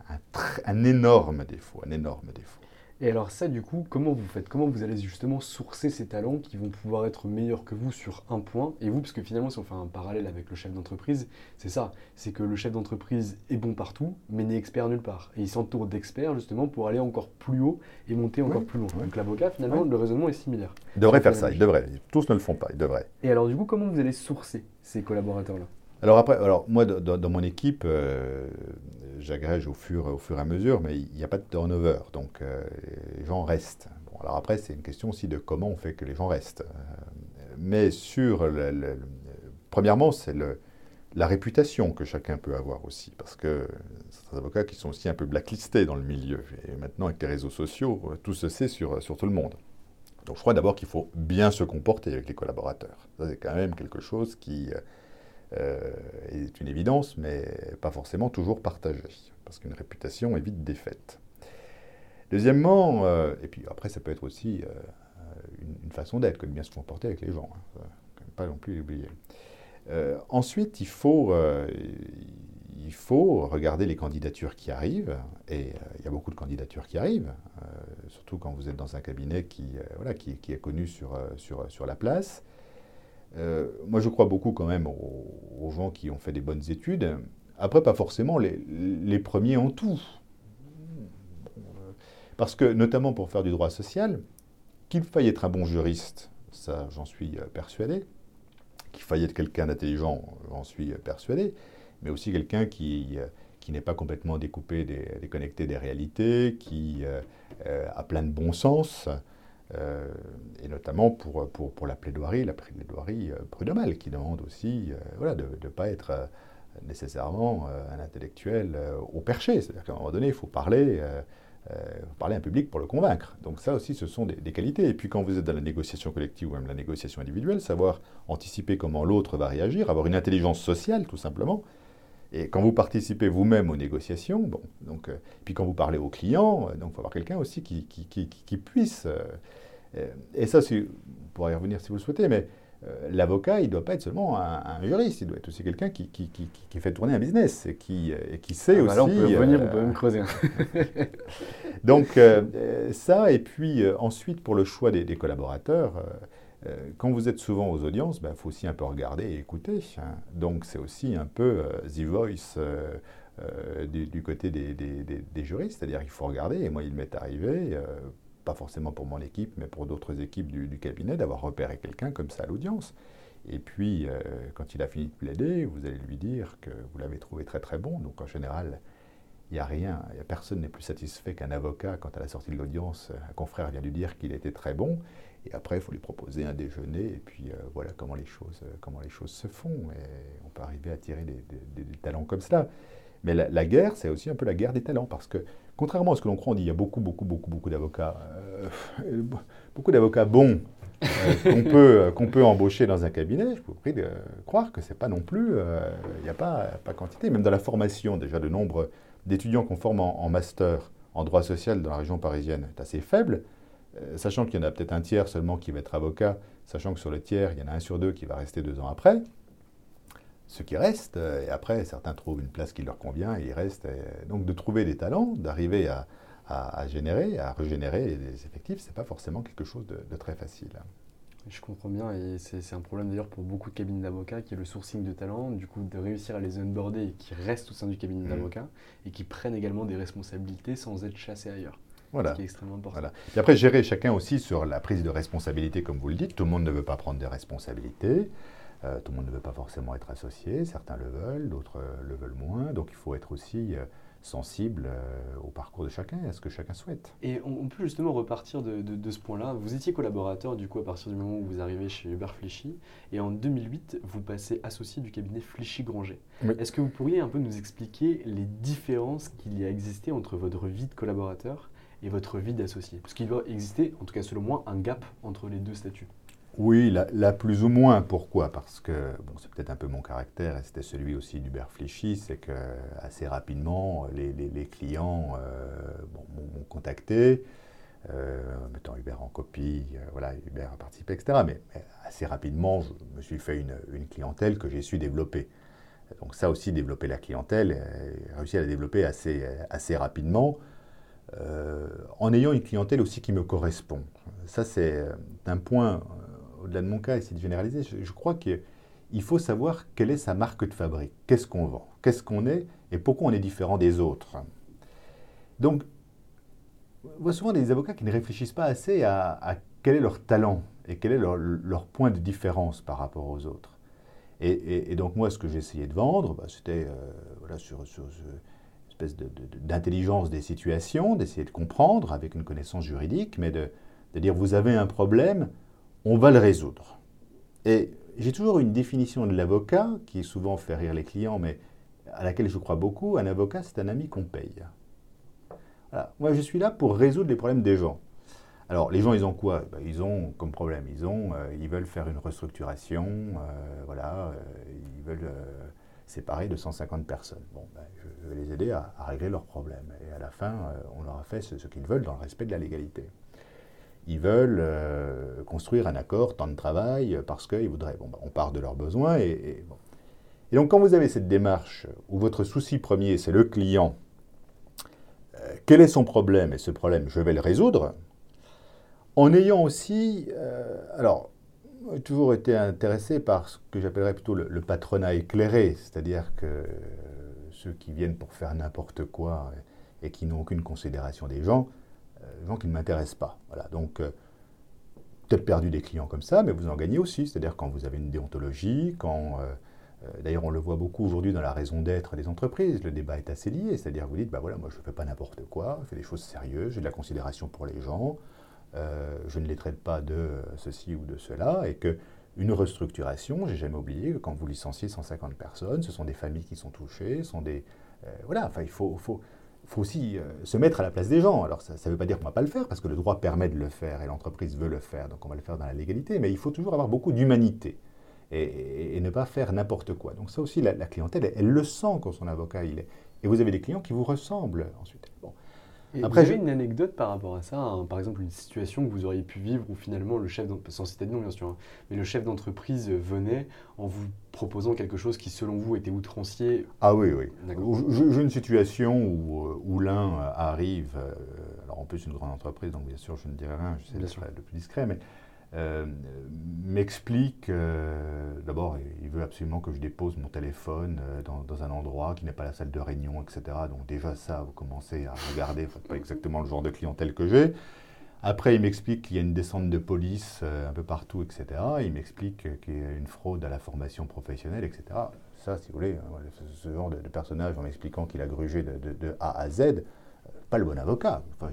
un, énorme défaut, un énorme défaut. Et alors ça, du coup, comment vous faites? Comment vous allez justement sourcer ces talents qui vont pouvoir être meilleurs que vous sur un point? Et vous, parce que finalement, si on fait un parallèle avec le chef d'entreprise, c'est ça. C'est que le chef d'entreprise est bon partout, mais n'est expert nulle part. Et il s'entoure d'experts justement pour aller encore plus haut et monter encore plus loin. Donc l'avocat, finalement, le raisonnement est similaire. Il devrait faire ça, il devrait. Tous ne le font pas, il devrait. Et alors du coup, comment vous allez sourcer ces collaborateurs-là? Alors après, alors moi dans, mon équipe, euh, j'agrège au fur, au fur et à mesure, mais il n'y a pas de turnover, donc euh, les gens restent. Bon, alors après, c'est une question aussi de comment on fait que les gens restent. Euh, mais sur, le, premièrement, c'est la réputation que chacun peut avoir aussi, parce que certains avocats qui sont aussi un peu blacklistés dans le milieu, et maintenant avec les réseaux sociaux, tout se sait sur, sur tout le monde. Donc je crois d'abord qu'il faut bien se comporter avec les collaborateurs. Ça, c'est quand même quelque chose qui euh, est une évidence, mais pas forcément toujours partagée, parce qu'une réputation est vite défaite. Deuxièmement, euh, et puis après ça peut être aussi euh, une, façon d'être, que de bien se comporter avec les gens, hein, pas non plus l'oublier. ensuite, il faut, il faut regarder les candidatures qui arrivent, et il y a beaucoup de candidatures qui arrivent, surtout quand vous êtes dans un cabinet qui, voilà, qui est connu sur, sur, sur la place. Euh, moi, je crois beaucoup quand même aux, gens qui ont fait des bonnes études. Après, pas forcément les, premiers en tout. Parce que, notamment pour faire du droit social, qu'il faille être un bon juriste, ça j'en suis euh, persuadé. Qu'il faille être quelqu'un d'intelligent, j'en suis euh, persuadé. Mais aussi quelqu'un qui, qui n'est pas complètement découpé, déconnecté des réalités, qui a plein de bon sens. Euh, et notamment pour, pour, pour, la plaidoirie, la plaidoirie euh, prud'homale, qui demande aussi euh, voilà, de ne pas être nécessairement un intellectuel au perché. C'est-à-dire qu'à un moment donné, il faut parler, parler à un public pour le convaincre. Donc ça aussi, ce sont des, des, qualités. Et puis quand vous êtes dans la négociation collective ou même la négociation individuelle, savoir anticiper comment l'autre va réagir, avoir une intelligence sociale tout simplement. Et quand vous participez vous-même aux négociations, bon, donc, puis quand vous parlez aux clients, donc il faut avoir quelqu'un aussi qui, qui, qui, qui puisse euh, et ça, vous pourrez y revenir si vous le souhaitez, mais euh, l'avocat, il ne doit pas être seulement un, juriste, il doit être aussi quelqu'un qui, qui, qui, fait tourner un business et qui, et qui sait aussi. Ah bah on peut revenir, on peut même creuser. Donc, ça, et puis ensuite, pour le choix des, collaborateurs, quand vous êtes souvent aux audiences, il ben, faut aussi un peu regarder et écouter. Hein. Donc, c'est aussi un peu The Voice. du, côté des, des, juristes, c'est-à-dire qu'il faut regarder, et moi il m'est arrivé, pas forcément pour mon équipe, mais pour d'autres équipes du, cabinet, d'avoir repéré quelqu'un comme ça à l'audience. Et puis, euh, quand il a fini de plaider, vous allez lui dire que vous l'avez trouvé très très bon. Donc en général, il n'y a rien, personne n'est plus satisfait qu'un avocat quand à la sortie de l'audience, un confrère vient lui dire qu'il était très bon. Et après, il faut lui proposer un déjeuner. Et puis euh, voilà comment les, choses, comment les choses se font. On peut arriver à tirer des, talents comme cela. Mais la, guerre, c'est aussi un peu la guerre des talents, parce que contrairement à ce que l'on croit, on dit il y a beaucoup, beaucoup, beaucoup, beaucoup d'avocats, euh, beaucoup d'avocats bons euh, qu'on peut, qu'on peut embaucher dans un cabinet. Je vous prie de croire que c'est pas non plus, euh, il n'y a pas, pas quantité. Même dans la formation, déjà le nombre d'étudiants qu'on forme en, master en droit social dans la région parisienne est assez faible, sachant qu'il y en a peut-être un tiers seulement qui va être avocat, sachant que sur le tiers, il y en a un sur deux qui va rester deux ans après ce qui reste, euh, et après certains trouvent une place qui leur convient et ils restent. donc de trouver des talents, d'arriver à, générer, à régénérer les effectifs, c'est pas forcément quelque chose de, très facile. Je comprends bien, et c'est un problème d'ailleurs pour beaucoup de cabinets d'avocats qui est le sourcing de talents, du coup de réussir à les onboarder et qui restent au sein du cabinet mmh. d'avocats et qui prennent également des responsabilités sans être chassés ailleurs. Voilà. Ce qui est extrêmement important. Voilà. Et après, gérer chacun aussi sur la prise de responsabilité, comme vous le dites. Tout le monde ne veut pas prendre des responsabilités. Euh, tout le monde ne veut pas forcément être associé. Certains le veulent, d'autres euh, le veulent moins. Donc il faut être aussi euh, sensible euh, au parcours de chacun, à ce que chacun souhaite. Et on, on peut justement repartir de, de- de ce point-là. Vous étiez collaborateur du coup à partir du moment où vous arrivez chez Hubert Flichy et en 2008 vous passez associé du cabinet Flichy-Granger. Oui. Est-ce que vous pourriez un peu nous expliquer les différences qu'il y a existé entre votre vie de collaborateur votre vie d'associé Parce qu'il doit exister, en tout cas selon moi, un gap entre les deux statuts. Oui, là, plus ou moins. Pourquoi? Parce que, bon, c'est peut-être un peu mon caractère, et c'était celui aussi d'Hubert Fléchy, c'est que assez rapidement, les, clients euh, m'ont contacté, euh, mettant Hubert en copie, euh, voilà, Hubert a participé, etc. Mais, assez rapidement, je me suis fait une, clientèle que j'ai su développer. Donc ça aussi, développer la clientèle, euh, réussi à la développer assez, assez rapidement, euh, en ayant une clientèle aussi qui me correspond. Ça, c'est euh, un point, euh, au-delà de mon cas, essayer de généraliser, je, crois qu'il faut savoir quelle est sa marque de fabrique, qu'est-ce qu'on vend, qu'est-ce qu'on est? Et pourquoi on est différent des autres? Donc, on voit souvent des avocats qui ne réfléchissent pas assez à, quel est leur talent et quel est leur, point de différence par rapport aux autres. Et, donc moi, ce que j'essayais de vendre, bah, c'était voilà, sur, sur ce- espèce de- de- d'intelligence des situations, d'essayer de comprendre avec une connaissance juridique, mais de, de dire vous avez un problème, on va le résoudre. Et j'ai toujours une définition de l'avocat qui souvent fait rire les clients, mais à laquelle je crois beaucoup. Un avocat, c'est un ami qu'on paye. Voilà. Moi, je suis là pour résoudre les problèmes des gens. Alors, les gens, ils ont quoi? Ben, Ils ont comme problème, ils ont, euh, ils veulent faire une restructuration, euh, voilà, euh, ils veulent séparer de 150 personnes. Bon, ben, je, vais les aider à, régler leurs problèmes. Et à la fin, euh, on leur a fait ce, qu'ils veulent dans le respect de la légalité. Ils veulent euh, construire un accord, temps de travail, parce qu'ils voudraient. Bon, ben, on part de leurs besoins. Et, bon. et donc, quand vous avez cette démarche où votre souci premier, c'est le client, euh, quel est son problème? Et ce problème, je vais le résoudre en ayant aussi, alors, toujours été intéressé par ce que j'appellerais plutôt le, patronat éclairé, c'est-à-dire que euh, ceux qui viennent pour faire n'importe quoi et, qui n'ont aucune considération des gens, euh, gens qui ne m'intéressent pas. Voilà, donc euh, peut-être perdu des clients comme ça, mais vous en gagnez aussi, c'est-à-dire quand vous avez une déontologie, quand D'ailleurs, on le voit beaucoup aujourd'hui dans la raison d'être des entreprises. Le débat est assez lié. C'est-à-dire, vous dites, bah voilà, moi, je ne fais pas n'importe quoi, je fais des choses sérieuses, j'ai de la considération pour les gens, euh, je ne les traite pas de ceci ou de cela, et que une restructuration, j'ai jamais oublié que quand vous licenciez 150 personnes, ce sont des familles qui sont touchées, sont des euh, voilà, enfin il faut, aussi euh, se mettre à la place des gens. Alors ça ne veut pas dire qu'on ne va pas le faire parce que le droit permet de le faire et l'entreprise veut le faire, donc on va le faire dans la légalité, mais il faut toujours avoir beaucoup d'humanité et, ne pas faire n'importe quoi. Donc ça aussi, la, clientèle, elle, elle le sent quand son avocat il est. Et vous avez des clients qui vous ressemblent ensuite. Et Après, vous avez je- une anecdote par rapport à ça, hein, par exemple une situation que vous auriez pu vivre où finalement le chef, sans citer de nom bien sûr, hein, mais le chef d'entreprise venait en vous proposant quelque chose qui selon vous était outrancier. Ah oui, oui. J'ai une situation où, euh, où l'un euh, arrive, euh, alors en plus une grande entreprise, donc bien sûr je ne dirai rien, j'essaie d'être le plus discret, mais euh, m'explique, euh, d'abord il veut absolument que je dépose mon téléphone euh, dans, un endroit qui n'est pas la salle de réunion, etc. Donc déjà ça, vous commencez à regarder, faites pas exactement le genre de clientèle que j'ai. Après, il m'explique qu'il y a une descente de police un peu partout, etc. Il m'explique qu'il y a une fraude à la formation professionnelle, etc. Ça, si vous voulez, hein, ce, genre de, personnage en m'expliquant qu'il a grugé de, A à Z, pas le bon avocat. Enfin,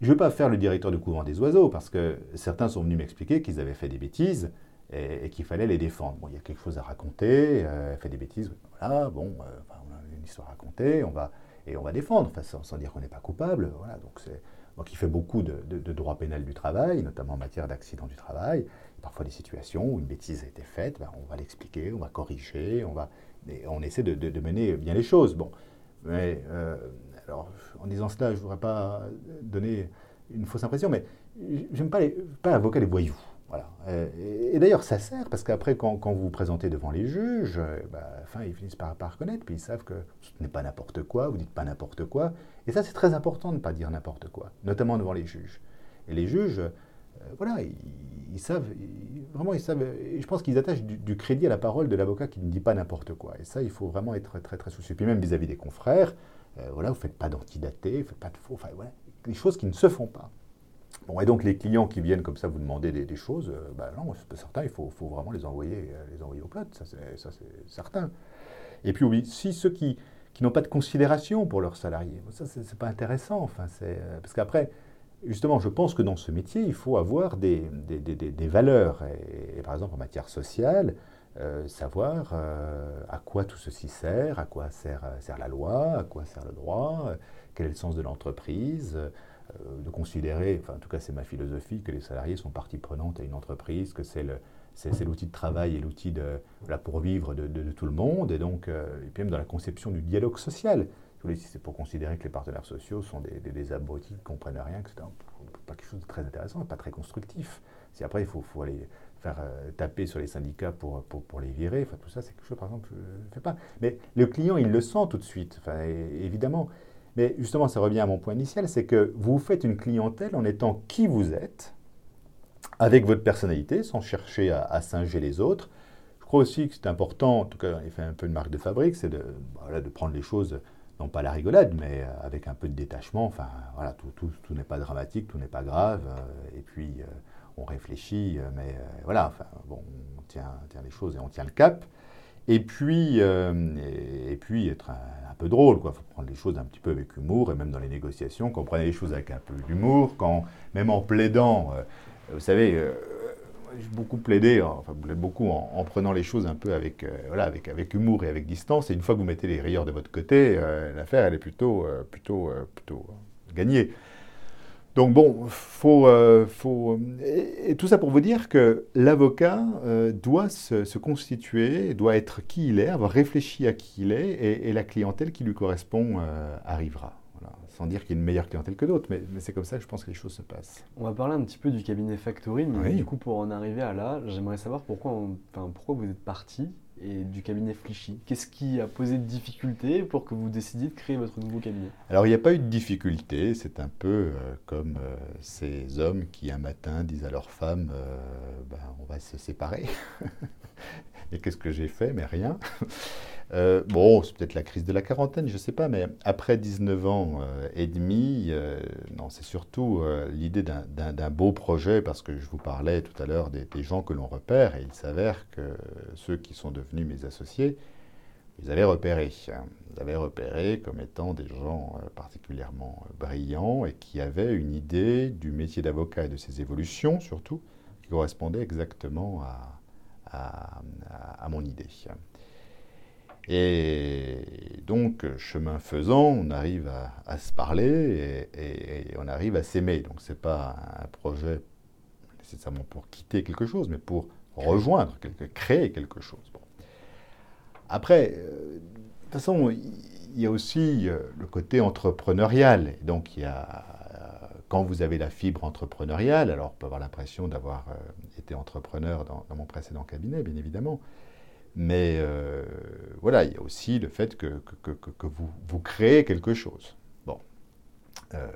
je ne vais pas faire le directeur du couvent des oiseaux, parce que certains sont venus m'expliquer qu'ils avaient fait des bêtises et, qu'il fallait les défendre. Bon, il y a quelque chose à raconter, euh, fait des bêtises, voilà, bon, euh, on a une histoire à raconter, on va, et on va défendre, sans, dire qu'on n'est pas coupable, voilà, donc c'est... Donc il fait beaucoup de, de- de droit pénal du travail, notamment en matière d'accident du travail. Parfois des situations où une bêtise a été faite, ben, on va l'expliquer, on va corriger, on, va, on essaie de mener bien les choses. Bon, mais euh, alors en disant cela, je ne voudrais pas donner une fausse impression, mais j'aime pas, pas invoquer les voyous. Voilà. Et, d'ailleurs, ça sert, parce qu'après, quand, vous vous présentez devant les juges, euh, bah, à la fin, ils finissent par, reconnaître, puis ils savent que ce n'est pas n'importe quoi, vous dites pas n'importe quoi. Et ça, c'est très important de ne pas dire n'importe quoi, notamment devant les juges. Et les juges, euh, voilà, ils, savent, vraiment, ils savent, et je pense qu'ils attachent du crédit à la parole de l'avocat qui ne dit pas n'importe quoi. Et ça, il faut vraiment être très, très soucieux. Puis même vis-à-vis des confrères, voilà, vous ne faites pas d'antidaté, vous ne faites pas de faux, enfin voilà, des choses qui ne se font pas. Bon, et donc les clients qui viennent comme ça vous demander des, choses, ben non, certains, il faut, faut, vraiment les envoyer, les envoyer au plat, ça c'est certain. Et puis oui, si ceux qui, qui n'ont pas de considération pour leurs salariés, ça c'est pas intéressant, enfin, parce qu'après, justement, je pense que dans ce métier, il faut avoir des, des, des, des valeurs. Et, par exemple, en matière sociale, euh, savoir euh, à quoi tout ceci sert, à quoi sert, euh, sert, la loi, à quoi sert le droit, quel est le sens de l'entreprise, de considérer, enfin en tout cas c'est ma philosophie, que les salariés sont partie prenante à une entreprise, que c'est l'outil de travail et l'outil pour vivre de, de, tout le monde, et donc, et puis même dans la conception du dialogue social si c'est pour considérer que les partenaires sociaux sont des, des, abrutis qui ne comprennent rien, que c'est pas quelque chose de très intéressant, pas très constructif. Si après, il faut, faut aller faire euh, taper sur les syndicats pour, pour, les virer, enfin, tout ça, c'est quelque chose, par exemple, que je ne fais pas. Mais le client, il le sent tout de suite, enfin, évidemment. Mais justement, ça revient à mon point initial, c'est que vous faites une clientèle en étant qui vous êtes, avec votre personnalité, sans chercher à, à singer les autres. Je crois aussi que c'est important, en tout cas, il fait un peu une marque de fabrique, c'est de, voilà, de prendre les choses non pas la rigolade, mais euh, avec un peu de détachement. Enfin, voilà, tout, tout, tout n'est pas dramatique, tout n'est pas grave. Euh, et puis, on réfléchit, mais voilà, enfin, bon, on tient, les choses et on tient le cap. Et puis, et, puis être un, peu drôle, quoi. Faut prendre les choses un petit peu avec humour, et même dans les négociations, quand on prenait les choses avec un peu d'humour, quand, même en plaidant, vous savez, j'ai beaucoup plaidé, hein, enfin beaucoup en, prenant les choses un peu avec, euh, voilà, avec, avec humour et avec distance. Et une fois que vous mettez les rayures de votre côté, euh, l'affaire, elle est plutôt, euh, plutôt, plutôt gagnée. Donc bon, faut, faut et, tout ça pour vous dire que l'avocat doit se, constituer, doit être qui il est, avoir réfléchi à qui il est, et la clientèle qui lui correspond arrivera. Sans dire qu'il y a une meilleure clientèle que d'autres, mais, c'est comme ça que je pense que les choses se passent. On va parler un petit peu du cabinet Factory, mais du coup, pour en arriver à là, j'aimerais savoir pourquoi, pourquoi vous êtes parti et du cabinet Flichy. Qu'est-ce qui a posé de difficultés pour que vous décidiez de créer votre nouveau cabinet? Alors, il n'y a pas eu de difficulté. C'est un peu euh, comme euh, ces hommes qui, un matin, disent à leur femme euh, ben, On va se séparer. et qu'est-ce que j'ai fait? Mais rien. Euh, bon, c'est peut-être la crise de la quarantaine, je ne sais pas, mais après 19 ans euh, et demi, euh, non, c'est surtout l'idée d'un beau projet, parce que je vous parlais tout à l'heure des, gens que l'on repère, et il s'avère que ceux qui sont devenus mes associés, ils avaient repéré. Hein. Ils avaient repéré comme étant des gens particulièrement brillants et qui avaient une idée du métier d'avocat et de ses évolutions, surtout, qui correspondait exactement à mon idée. Et donc, chemin faisant, on arrive à, se parler et, on arrive à s'aimer. Donc, ce n'est pas un projet nécessairement pour quitter quelque chose, mais pour rejoindre, quelque, créer quelque chose. Après, euh, de toute façon, il y a aussi euh, le côté entrepreneurial. Donc, il y a, quand vous avez la fibre entrepreneuriale, alors on peut avoir l'impression d'avoir euh, été entrepreneur dans, mon précédent cabinet, bien évidemment, mais euh, voilà, il y a aussi le fait que, que, vous, vous, créez quelque chose. Bon. Euh,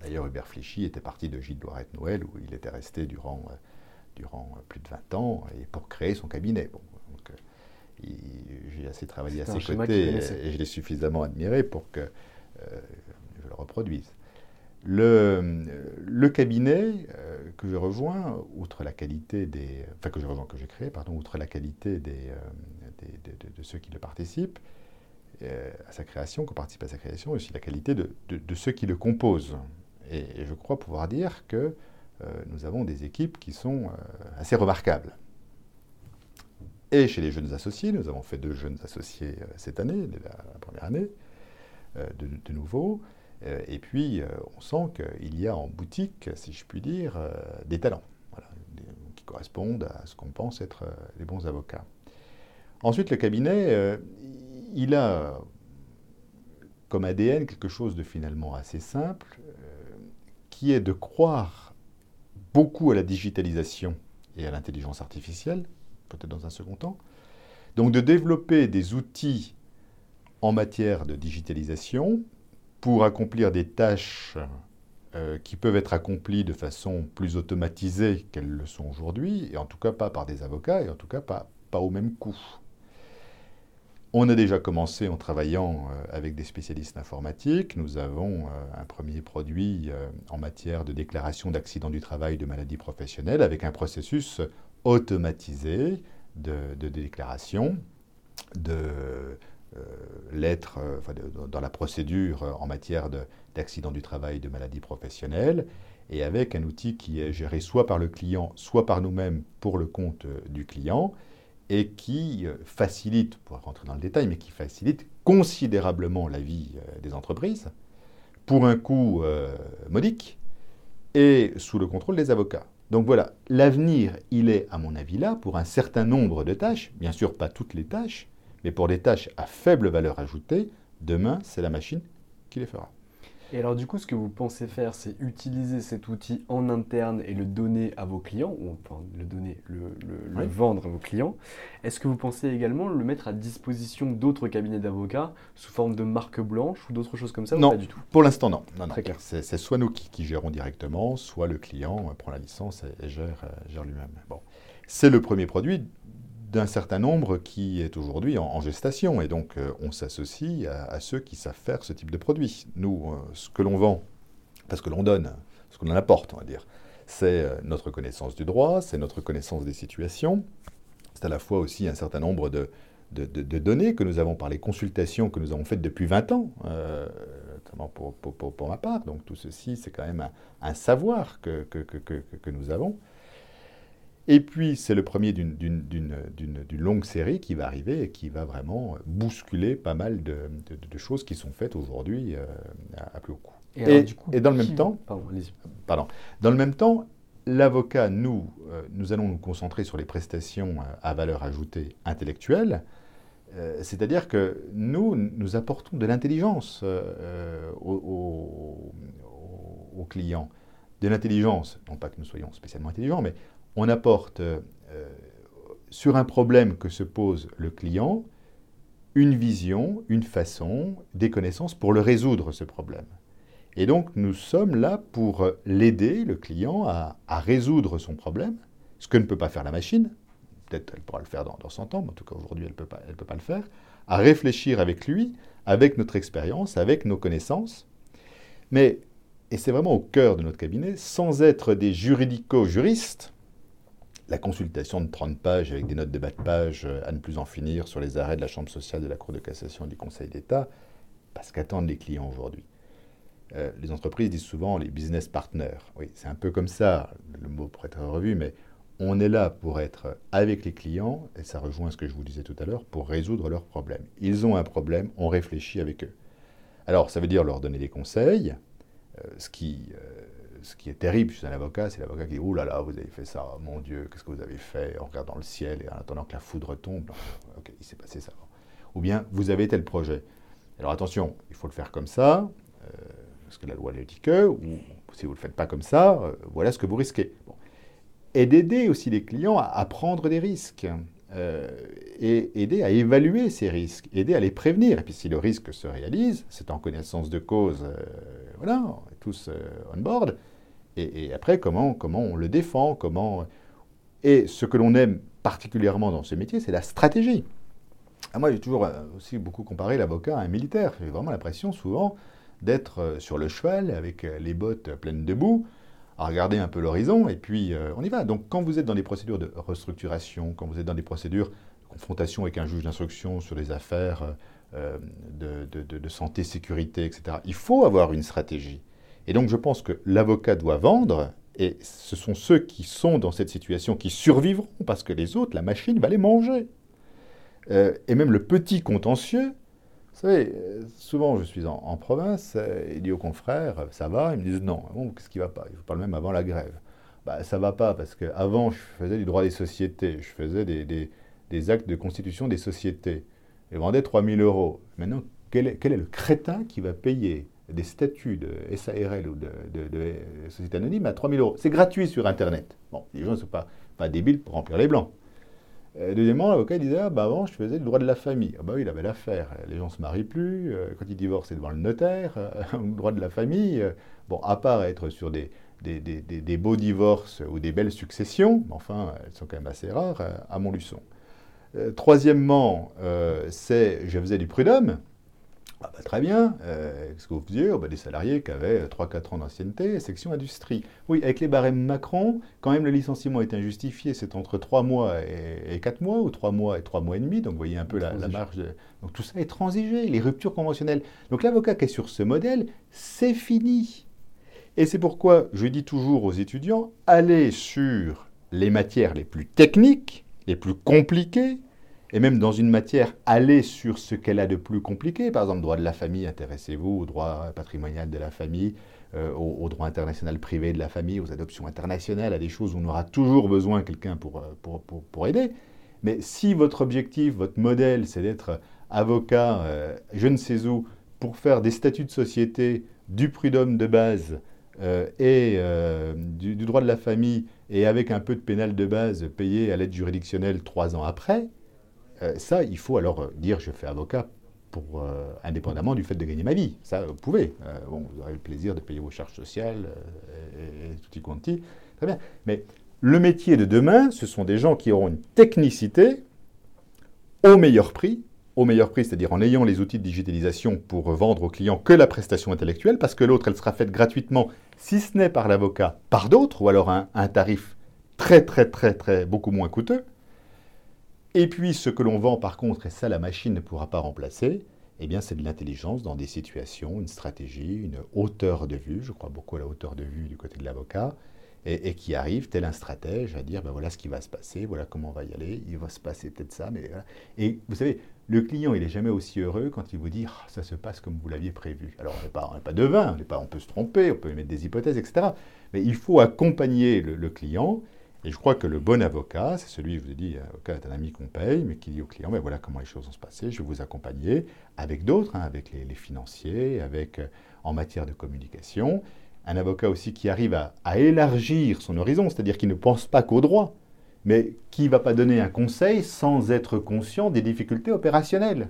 d'ailleurs, Hubert Fléchy était parti de Gilles Loiret Noël, où il était resté durant, euh, durant plus de 20 ans, et pour créer son cabinet. Bon, j'ai assez travaillé à ses côtés, et, je l'ai suffisamment admiré pour que je le reproduise. Le, cabinet euh, que je rejoins, outre la qualité des, enfin que j'ai créé, pardon, outre la qualité euh, de, ceux qui le participent euh, à sa création, qui participent à sa création, aussi la qualité de, ceux qui le composent. Et, je crois pouvoir dire que nous avons des équipes qui sont assez remarquables. Et chez les jeunes associés, nous avons fait deux jeunes associés cette année, la première année, de, nouveau. Euh, et puis, euh, on sent qu'il y a en boutique, si je puis dire, euh, des talents qui correspondent à ce qu'on pense être les bons avocats. Ensuite, le cabinet, il a comme ADN quelque chose de finalement assez simple, qui est de croire beaucoup à la digitalisation et à l'intelligence artificielle, peut-être dans un second temps. Donc de développer des outils en matière de digitalisation pour accomplir des tâches euh, qui peuvent être accomplies de façon plus automatisée qu'elles le sont aujourd'hui, et en tout cas pas par des avocats, et en tout cas pas, au même coût. On a déjà commencé en travaillant avec des spécialistes informatiques. Nous avons un premier produit en matière de déclaration d'accident du travail, de maladie professionnelle, avec un processus automatisé de, déclaration, de lettres dans la procédure en matière d'accident du travail, de maladie professionnelle, et avec un outil qui est géré soit par le client, soit par nous-mêmes pour le compte euh, du client, et qui euh, facilite, pour rentrer dans le détail, mais qui facilite considérablement la vie euh, des entreprises, pour un coût modique, et sous le contrôle des avocats. Donc voilà, l'avenir, il est, à mon avis, là pour un certain nombre de tâches, bien sûr pas toutes les tâches, mais pour des tâches à faible valeur ajoutée, demain, c'est la machine qui les fera. Et alors du coup, ce que vous pensez faire, c'est utiliser cet outil en interne et le donner à vos clients, ou enfin le donner, le, vendre à vos clients. Est-ce que vous pensez également le mettre à disposition d'autres cabinets d'avocats sous forme de marque blanche ou d'autres choses comme ça Non, pas du tout? Pour l'instant, non. non, Très clair. C'est soit nous qui, gérons directement, soit le client prend la licence et, gère, euh, gère lui-même. Bon. C'est le premier produit d'un certain nombre qui est aujourd'hui en, gestation. Et donc, euh, on s'associe à, ceux qui savent faire ce type de produit. Nous, euh, ce que l'on vend, parce que l'on donne, ce qu'on en apporte, on va dire, c'est euh, notre connaissance du droit, c'est notre connaissance des situations. C'est à la fois aussi un certain nombre de, données que nous avons par les consultations que nous avons faites depuis 20 ans, notamment pour, ma part. Donc, tout ceci, c'est quand même un, savoir que nous avons. Et puis, c'est le premier d'une longue série qui va arriver et qui va vraiment bousculer pas mal de, choses qui sont faites aujourd'hui euh, à, plus haut coût. Et, dans le même temps, pardon, dans le même temps, l'avocat, nous, euh, nous allons nous concentrer sur les prestations euh, à valeur ajoutée intellectuelle. C'est-à-dire que nous, nous apportons de l'intelligence aux, aux clients. De l'intelligence, non pas que nous soyons spécialement intelligents, mais on apporte euh, sur un problème que se pose le client une vision, une façon, des connaissances pour le résoudre, ce problème. Et donc nous sommes là pour l'aider, le client, à, résoudre son problème, ce que ne peut pas faire la machine, peut-être elle pourra le faire dans, dans 100 ans, mais en tout cas aujourd'hui elle ne peut, peut pas le faire, à réfléchir avec lui, avec notre expérience, avec nos connaissances. Mais, et c'est vraiment au cœur de notre cabinet, sans être des juridico-juristes, la consultation de 30 pages avec des notes de bas de page euh, à ne plus en finir sur les arrêts de la Chambre sociale de la Cour de cassation et du Conseil d'État, parce qu'attendent les clients aujourd'hui. Euh, les entreprises disent souvent les business partners. Oui, c'est un peu comme ça, le mot pourrait être revu, mais on est là pour être avec les clients, et ça rejoint ce que je vous disais tout à l'heure, pour résoudre leurs problèmes. Ils ont un problème, on réfléchit avec eux. Alors, ça veut dire leur donner des conseils, euh, ce qui ce qui est terrible chez un avocat, c'est l'avocat qui dit Oh là là, vous avez fait ça, mon Dieu, qu'est-ce que vous avez fait En regardant le ciel et en attendant que la foudre tombe. ok, il s'est passé ça. Ou bien, vous avez tel projet. Alors attention, il faut le faire comme ça, euh, parce que la loi le dit que, ou si vous ne le faites pas comme ça, euh, voilà ce que vous risquez. Et d'aider aussi les clients à, prendre des risques. Euh, et aider à évaluer ces risques, aider à les prévenir. Et puis si le risque se réalise, c'est en connaissance de cause, voilà, on est tous on board, et, après, comment, comment on le défend comment... Et ce que l'on aime particulièrement dans ce métier, c'est la stratégie. Ah, moi, j'ai toujours euh, aussi beaucoup comparé l'avocat à un militaire. J'ai vraiment l'impression souvent d'être euh, sur le cheval avec euh, les bottes pleines de boue, à regarder un peu l'horizon, et puis on y va. Donc quand vous êtes dans des procédures de restructuration, quand vous êtes dans des procédures de confrontation avec un juge d'instruction sur des affaires de, de santé, sécurité, etc., il faut avoir une stratégie. Et donc je pense que l'avocat doit vendre, et ce sont ceux qui sont dans cette situation qui survivront, parce que les autres, la machine va les manger. Euh, et même le petit contentieux, vous savez, euh, souvent je suis en, province, il dit aux confrères, ça va Ils me disent non. Qu'est-ce qui va pas? Je parle même avant la grève. Bah, ça va pas, parce qu'avant je faisais du droit des sociétés, je faisais des, actes de constitution des sociétés. Je vendais 3000 euros. Maintenant, quel est le crétin qui va payer? Des statuts de SARL ou de, société anonyme à 3000 euros. C'est gratuit sur Internet. Bon, les gens ne sont pas, pas débiles pour remplir les blancs. Euh, deuxièmement, l'avocat disait ah, bah, avant, je faisais le droit de la famille. Ah, bah oui, il avait l'affaire. Les gens ne se marient plus. Euh, quand ils divorcent, c'est devant le notaire. Euh, le droit de la famille, bon, à part être sur des, des, des, des, beaux divorces ou des belles successions, mais enfin, elles sont quand même assez rares à Montluçon. Troisièmement, c'est je faisais du prud'homme. Ah bah, très bien. Euh, Qu'est-ce que vous faisiez? Oh, bah, Des salariés qui avaient 3-4 ans d'ancienneté, section industrie. Oui, avec les barèmes Macron, quand même le licenciement est injustifié, c'est entre 3 mois et, 4 mois, ou 3 mois et 3 mois et demi. Donc vous voyez un peu la, marge. Donc tout ça est transigé, les ruptures conventionnelles. Donc l'avocat qui est sur ce modèle, c'est fini. Et c'est pourquoi je dis toujours aux étudiants, allez sur les matières les plus techniques, les plus compliquées, et même dans une matière, aller sur ce qu'elle a de plus compliqué. Par exemple, droit de la famille, intéressez-vous au droit patrimonial de la famille, euh, au, droit international privé de la famille, aux adoptions internationales, à des choses où on aura toujours besoin de quelqu'un pour, euh, pour, pour, aider. Mais si votre objectif, votre modèle, c'est d'être avocat, euh, je ne sais où, pour faire des statuts de société, du prud'homme de base et du, du, droit de la famille, et avec un peu de pénal de base payé à l'aide juridictionnelle trois ans après, euh, ça, il faut alors euh, dire je fais avocat euh, indépendamment du fait de gagner ma vie. Ça, vous pouvez. vous aurez le plaisir de payer vos charges sociales et, tout y quanti. Très bien. Mais le métier de demain, ce sont des gens qui auront une technicité au meilleur prix, au meilleur prix, c'est-à-dire en ayant les outils de digitalisation pour vendre aux clients que la prestation intellectuelle, parce que l'autre, elle sera faite gratuitement, si ce n'est par l'avocat, par d'autres, ou alors un, un tarif très, très, très, très, beaucoup moins coûteux. Et puis ce que l'on vend par contre, et ça la machine ne pourra pas remplacer, eh bien c'est de l'intelligence dans des situations, une stratégie, une hauteur de vue, je crois beaucoup à la hauteur de vue du côté de l'avocat, et, qui arrive, tel un stratège, à dire, ben voilà ce qui va se passer, voilà comment on va y aller, il va se passer peut-être ça, mais. Et vous savez, le client, il n'est jamais aussi heureux quand il vous dit, ah, ça se passe comme vous l'aviez prévu. Alors, on n'est pas, pas devin, on, pas, on peut se tromper, on peut mettre des hypothèses, etc. Mais il faut accompagner le client, et je crois que le bon avocat, c'est celui, je vous dit, avocat est un ami qu'on paye, mais qui dit au client, ben voilà comment les choses vont se passer, je vais vous accompagner avec d'autres, hein, avec les, financiers, avec euh, en matière de communication. Un avocat aussi qui arrive à, à élargir son horizon, c'est-à-dire qui ne pense pas qu'au droit, mais qui ne va pas donner un conseil sans être conscient des difficultés opérationnelles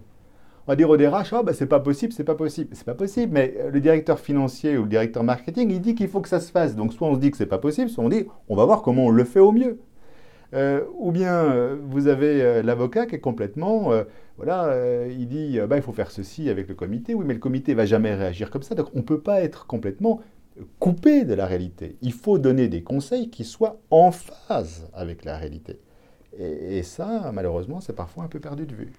on va dire au DRH, oh, bah, c'est pas possible, c'est pas possible. C'est pas possible, mais euh, le directeur financier ou le directeur marketing, il dit qu'il faut que ça se fasse. Donc soit on se dit que c'est pas possible, soit on dit, on va voir comment on le fait au mieux. Euh, ou bien euh, vous avez l'avocat qui est complètement, voilà, il dit, bah, il faut faire ceci avec le comité. Oui, mais le comité va jamais réagir comme ça. Donc on ne peut pas être complètement coupé de la réalité. Il faut donner des conseils qui soient en phase avec la réalité. et ça, malheureusement, c'est parfois un peu perdu de vue.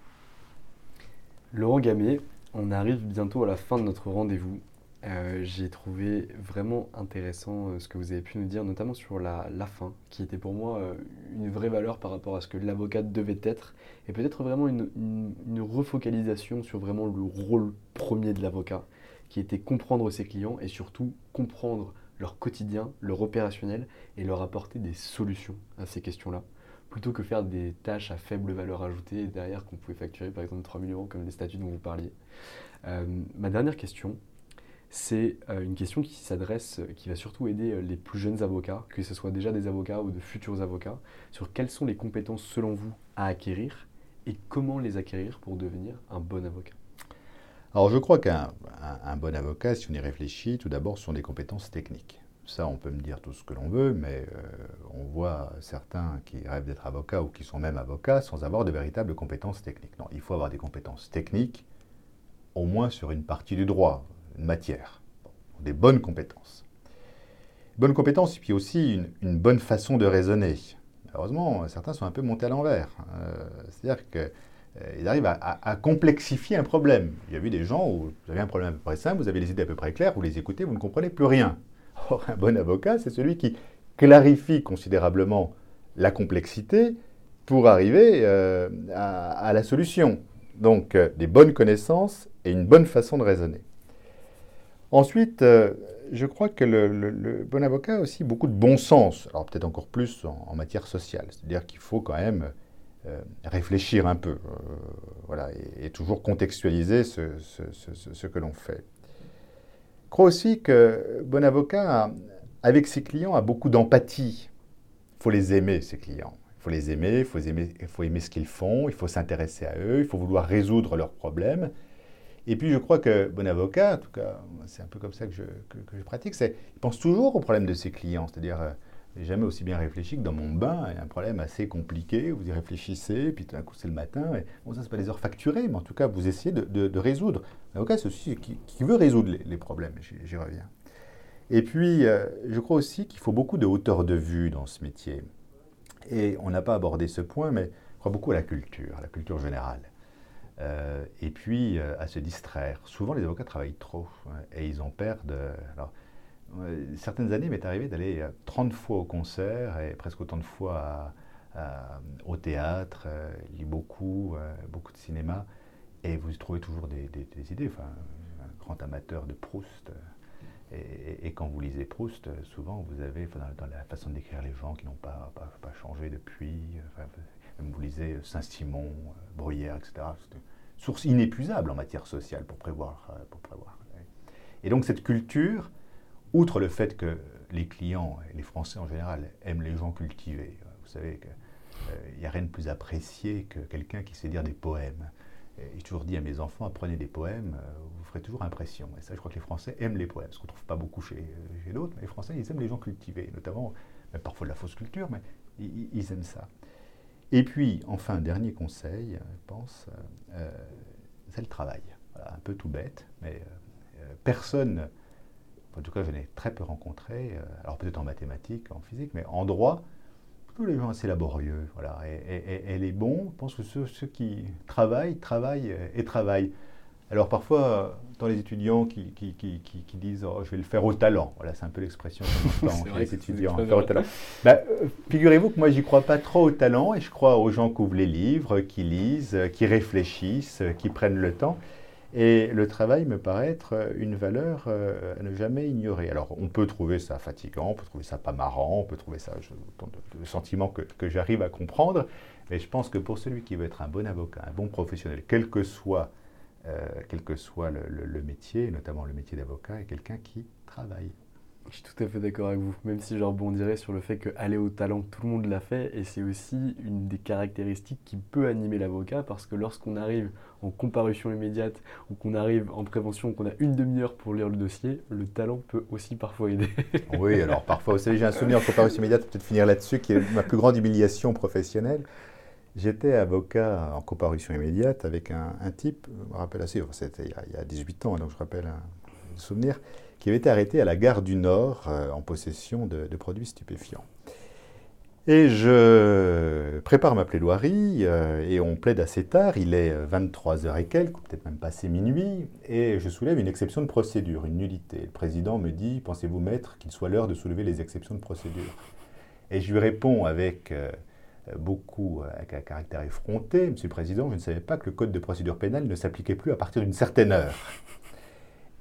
Laurent Gamet, on arrive bientôt à la fin de notre rendez-vous. Euh, j'ai trouvé vraiment intéressant euh, ce que vous avez pu nous dire, notamment sur la, fin, qui était pour moi euh, une vraie valeur par rapport à ce que l'avocat devait être, et peut-être vraiment une, une, refocalisation sur vraiment le rôle premier de l'avocat, qui était comprendre ses clients et surtout comprendre leur quotidien, leur opérationnel, et leur apporter des solutions à ces questions-là plutôt que faire des tâches à faible valeur ajoutée derrière qu'on pouvait facturer par exemple 3 000 euros comme les statuts dont vous parliez. Euh, ma dernière question, c'est euh, une question qui s'adresse, qui va surtout aider euh, les plus jeunes avocats, que ce soit déjà des avocats ou de futurs avocats, sur quelles sont les compétences selon vous à acquérir et comment les acquérir pour devenir un bon avocat? Alors je crois qu'un bon avocat, si on y réfléchit, tout d'abord, ce sont des compétences techniques. Ça, on peut me dire tout ce que l'on veut, mais euh, on voit certains qui rêvent d'être avocats ou qui sont même avocats sans avoir de véritables compétences techniques. Non, il faut avoir des compétences techniques, au moins sur une partie du droit, une matière. des bonnes compétences. Bonnes compétences, et puis aussi une, bonne façon de raisonner. Heureusement, certains sont un peu montés à l'envers. Euh, c'est-à-dire qu'ils euh, arrivent à, à, complexifier un problème. Il y a eu des gens où vous avez un problème à peu près simple, vous avez les idées à peu près claires, vous les écoutez, vous ne comprenez plus rien. Or, un bon avocat, c'est celui qui clarifie considérablement la complexité pour arriver euh, à, la solution. Donc, euh, des bonnes connaissances et une bonne façon de raisonner. Ensuite, euh, je crois que le, bon avocat a aussi beaucoup de bon sens, alors peut-être encore plus en, matière sociale, c'est-à-dire qu'il faut quand même réfléchir un peu, voilà, et, toujours contextualiser ce que l'on fait. Crois aussi que bon avocat, avec ses clients, a beaucoup d'empathie. Il faut les aimer, ses clients. Il faut les aimer, il faut aimer, il faut aimer ce qu'ils font, il faut s'intéresser à eux, il faut vouloir résoudre leurs problèmes. Et puis je crois que bon avocat, en tout cas, c'est un peu comme ça que je, que, je pratique, c'est il pense toujours aux problèmes de ses clients. C'est-à-dire, euh, jamais aussi bien réfléchi que dans mon bain. Il y a un problème assez compliqué, vous y réfléchissez, puis tout d'un coup c'est le matin. Et, bon, ça, c'est pas des heures facturées, mais en tout cas, vous essayez de, résoudre. L'avocat, c'est aussi qui, veut résoudre les, problèmes, j'y reviens. Et puis, euh, je crois aussi qu'il faut beaucoup de hauteur de vue dans ce métier. Et on n'a pas abordé ce point, mais je crois beaucoup à la culture, à la culture générale. Euh, et puis euh, à se distraire. Souvent, les avocats travaillent trop et ils en perdent. alors, certaines années, il m'est arrivé d'aller 30 fois au concert et presque autant de fois au théâtre, il lit beaucoup, beaucoup de cinéma, et vous y trouvez toujours des, idées. Enfin, un grand amateur de Proust. Et, quand vous lisez Proust, souvent vous avez, dans, la façon d'écrire les gens qui n'ont pas, pas, changé depuis, même vous lisez Saint-Simon, Bruyère, etc. C'est une source inépuisable en matière sociale pour prévoir. Pour prévoir. Et donc cette culture, outre le fait que les clients et les Français en général aiment les gens cultivés, vous savez qu'il n'y euh, a rien de plus apprécié que quelqu'un qui sait dire des poèmes. J'ai toujours dit à mes enfants, apprenez des poèmes, euh, vous ferez toujours impression. Et ça, je crois que les Français aiment les poèmes, ce qu'on ne trouve pas beaucoup chez, chez d'autres, mais les Français, ils aiment les gens cultivés, notamment, parfois de la fausse culture, mais ils, aiment ça. Et puis, enfin, dernier conseil, je pense, euh, c'est le travail. un peu tout bête, mais personne en tout cas je n'ai très peu rencontré, euh, alors peut-être en mathématiques, en physique, mais en droit, tous les gens assez laborieux. Voilà. Et, les bons, je pense que ceux, qui travaillent, travaillent et travaillent. Alors parfois, dans les étudiants qui, disent oh, je vais le faire au talent, voilà, c'est un peu l'expression qu'on entend les étudiants, faire au talent. Bah, euh, figurez-vous que moi, j'y crois pas trop au talent et je crois aux gens qui ouvrent les livres, qui lisent, qui réfléchissent, qui prennent le temps. Et le travail me paraît être une valeur euh, à ne jamais ignorer. Alors, on peut trouver ça fatigant, on peut trouver ça pas marrant, on peut trouver ça le sentiment que, que j'arrive à comprendre, mais je pense que pour celui qui veut être un bon avocat, un bon professionnel, quel que soit, euh, le, le métier, notamment le métier d'avocat, est quelqu'un qui travaille. Je suis tout à fait d'accord avec vous, même si je rebondirais sur le fait qu'aller au talent, tout le monde l'a fait, et c'est aussi une des caractéristiques qui peut animer l'avocat, parce que lorsqu'on arrive en comparution immédiate ou qu'on arrive en prévention, qu'on a une demi-heure pour lire le dossier, le talent peut aussi parfois aider. oui, alors parfois, vous savez, j'ai un souvenir en comparution immédiate, peut-être finir là-dessus, qui est ma plus grande humiliation professionnelle. J'étais avocat en comparution immédiate avec un, type, je me rappelle assez, c'était il, y a 18 ans, donc je rappelle un souvenir, qui avait été arrêté à la gare du Nord euh, en possession de, produits stupéfiants. Et je prépare ma plaidoirie euh, et on plaide assez tard, il est 23h euh, et quelques, peut-être même passé minuit, et je soulève une exception de procédure, une nullité. Le président me dit, pensez-vous maître qu'il soit l'heure de soulever les exceptions de procédure? Et je lui réponds avec beaucoup, avec un caractère effronté, Monsieur le Président, je ne savais pas que le code de procédure pénale ne s'appliquait plus à partir d'une certaine heure.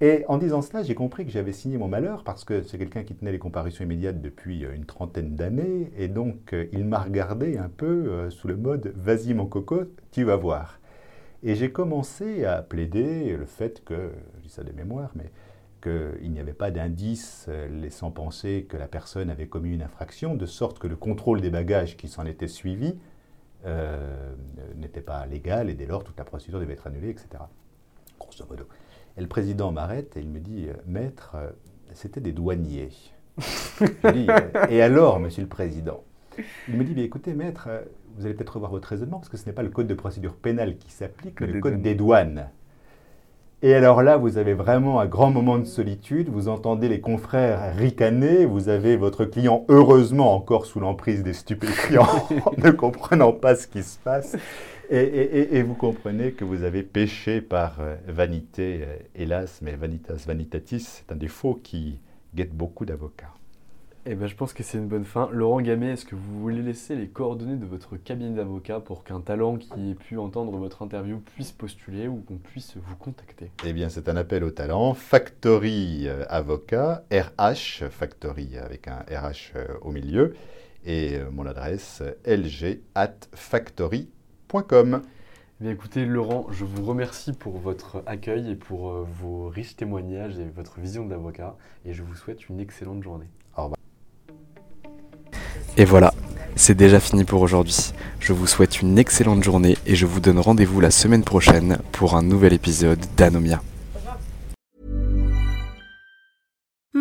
Et en disant cela, j'ai compris que j'avais signé mon malheur parce que c'est quelqu'un qui tenait les comparutions immédiates depuis euh, une trentaine d'années et donc euh, il m'a regardé un peu euh, sous le mode vas-y mon coco, tu vas voir. Et j'ai commencé à plaider le fait que, je dis ça de mémoire, mais qu'il n'y avait pas d'indice laissant penser que la personne avait commis une infraction, de sorte que le contrôle des bagages qui s'en était suivi n'était pas légal et dès lors toute la procédure devait être annulée, etc. Grosso modo. Et le président m'arrête et il me dit euh, Maître, euh, c'était des douaniers. je dis euh, Et alors, monsieur le président? Il me dit Écoutez, maître, vous allez peut-être revoir votre raisonnement parce que ce n'est pas le code de procédure pénale qui s'applique, mais le code des douanes. Et alors là, vous avez vraiment un grand moment de solitude, vous entendez les confrères ricaner, vous avez votre client heureusement encore sous l'emprise des stupéfiants, ne comprenant pas ce qui se passe. Et, vous comprenez que vous avez péché par euh, vanité, euh, hélas, mais vanitas vanitatis, c'est un défaut qui guette beaucoup d'avocats. Eh ben, je pense que c'est une bonne fin. Laurent Gamet, est-ce que vous voulez laisser les coordonnées de votre cabinet d'avocat pour qu'un talent qui ait pu entendre votre interview puisse postuler ou qu'on puisse vous contacter? Eh bien, c'est un appel au talent. Factory euh, Avocat, RH, Factory avec un RH au milieu, et mon adresse lg at factory eh écoutez, Laurent, je vous remercie pour votre accueil et pour euh, vos riches témoignages et votre vision d'avocat. Et je vous souhaite une excellente journée. Au revoir. Et voilà, c'est déjà fini pour aujourd'hui. Je vous souhaite une excellente journée et je vous donne rendez-vous la semaine prochaine pour un nouvel épisode d'Anomia.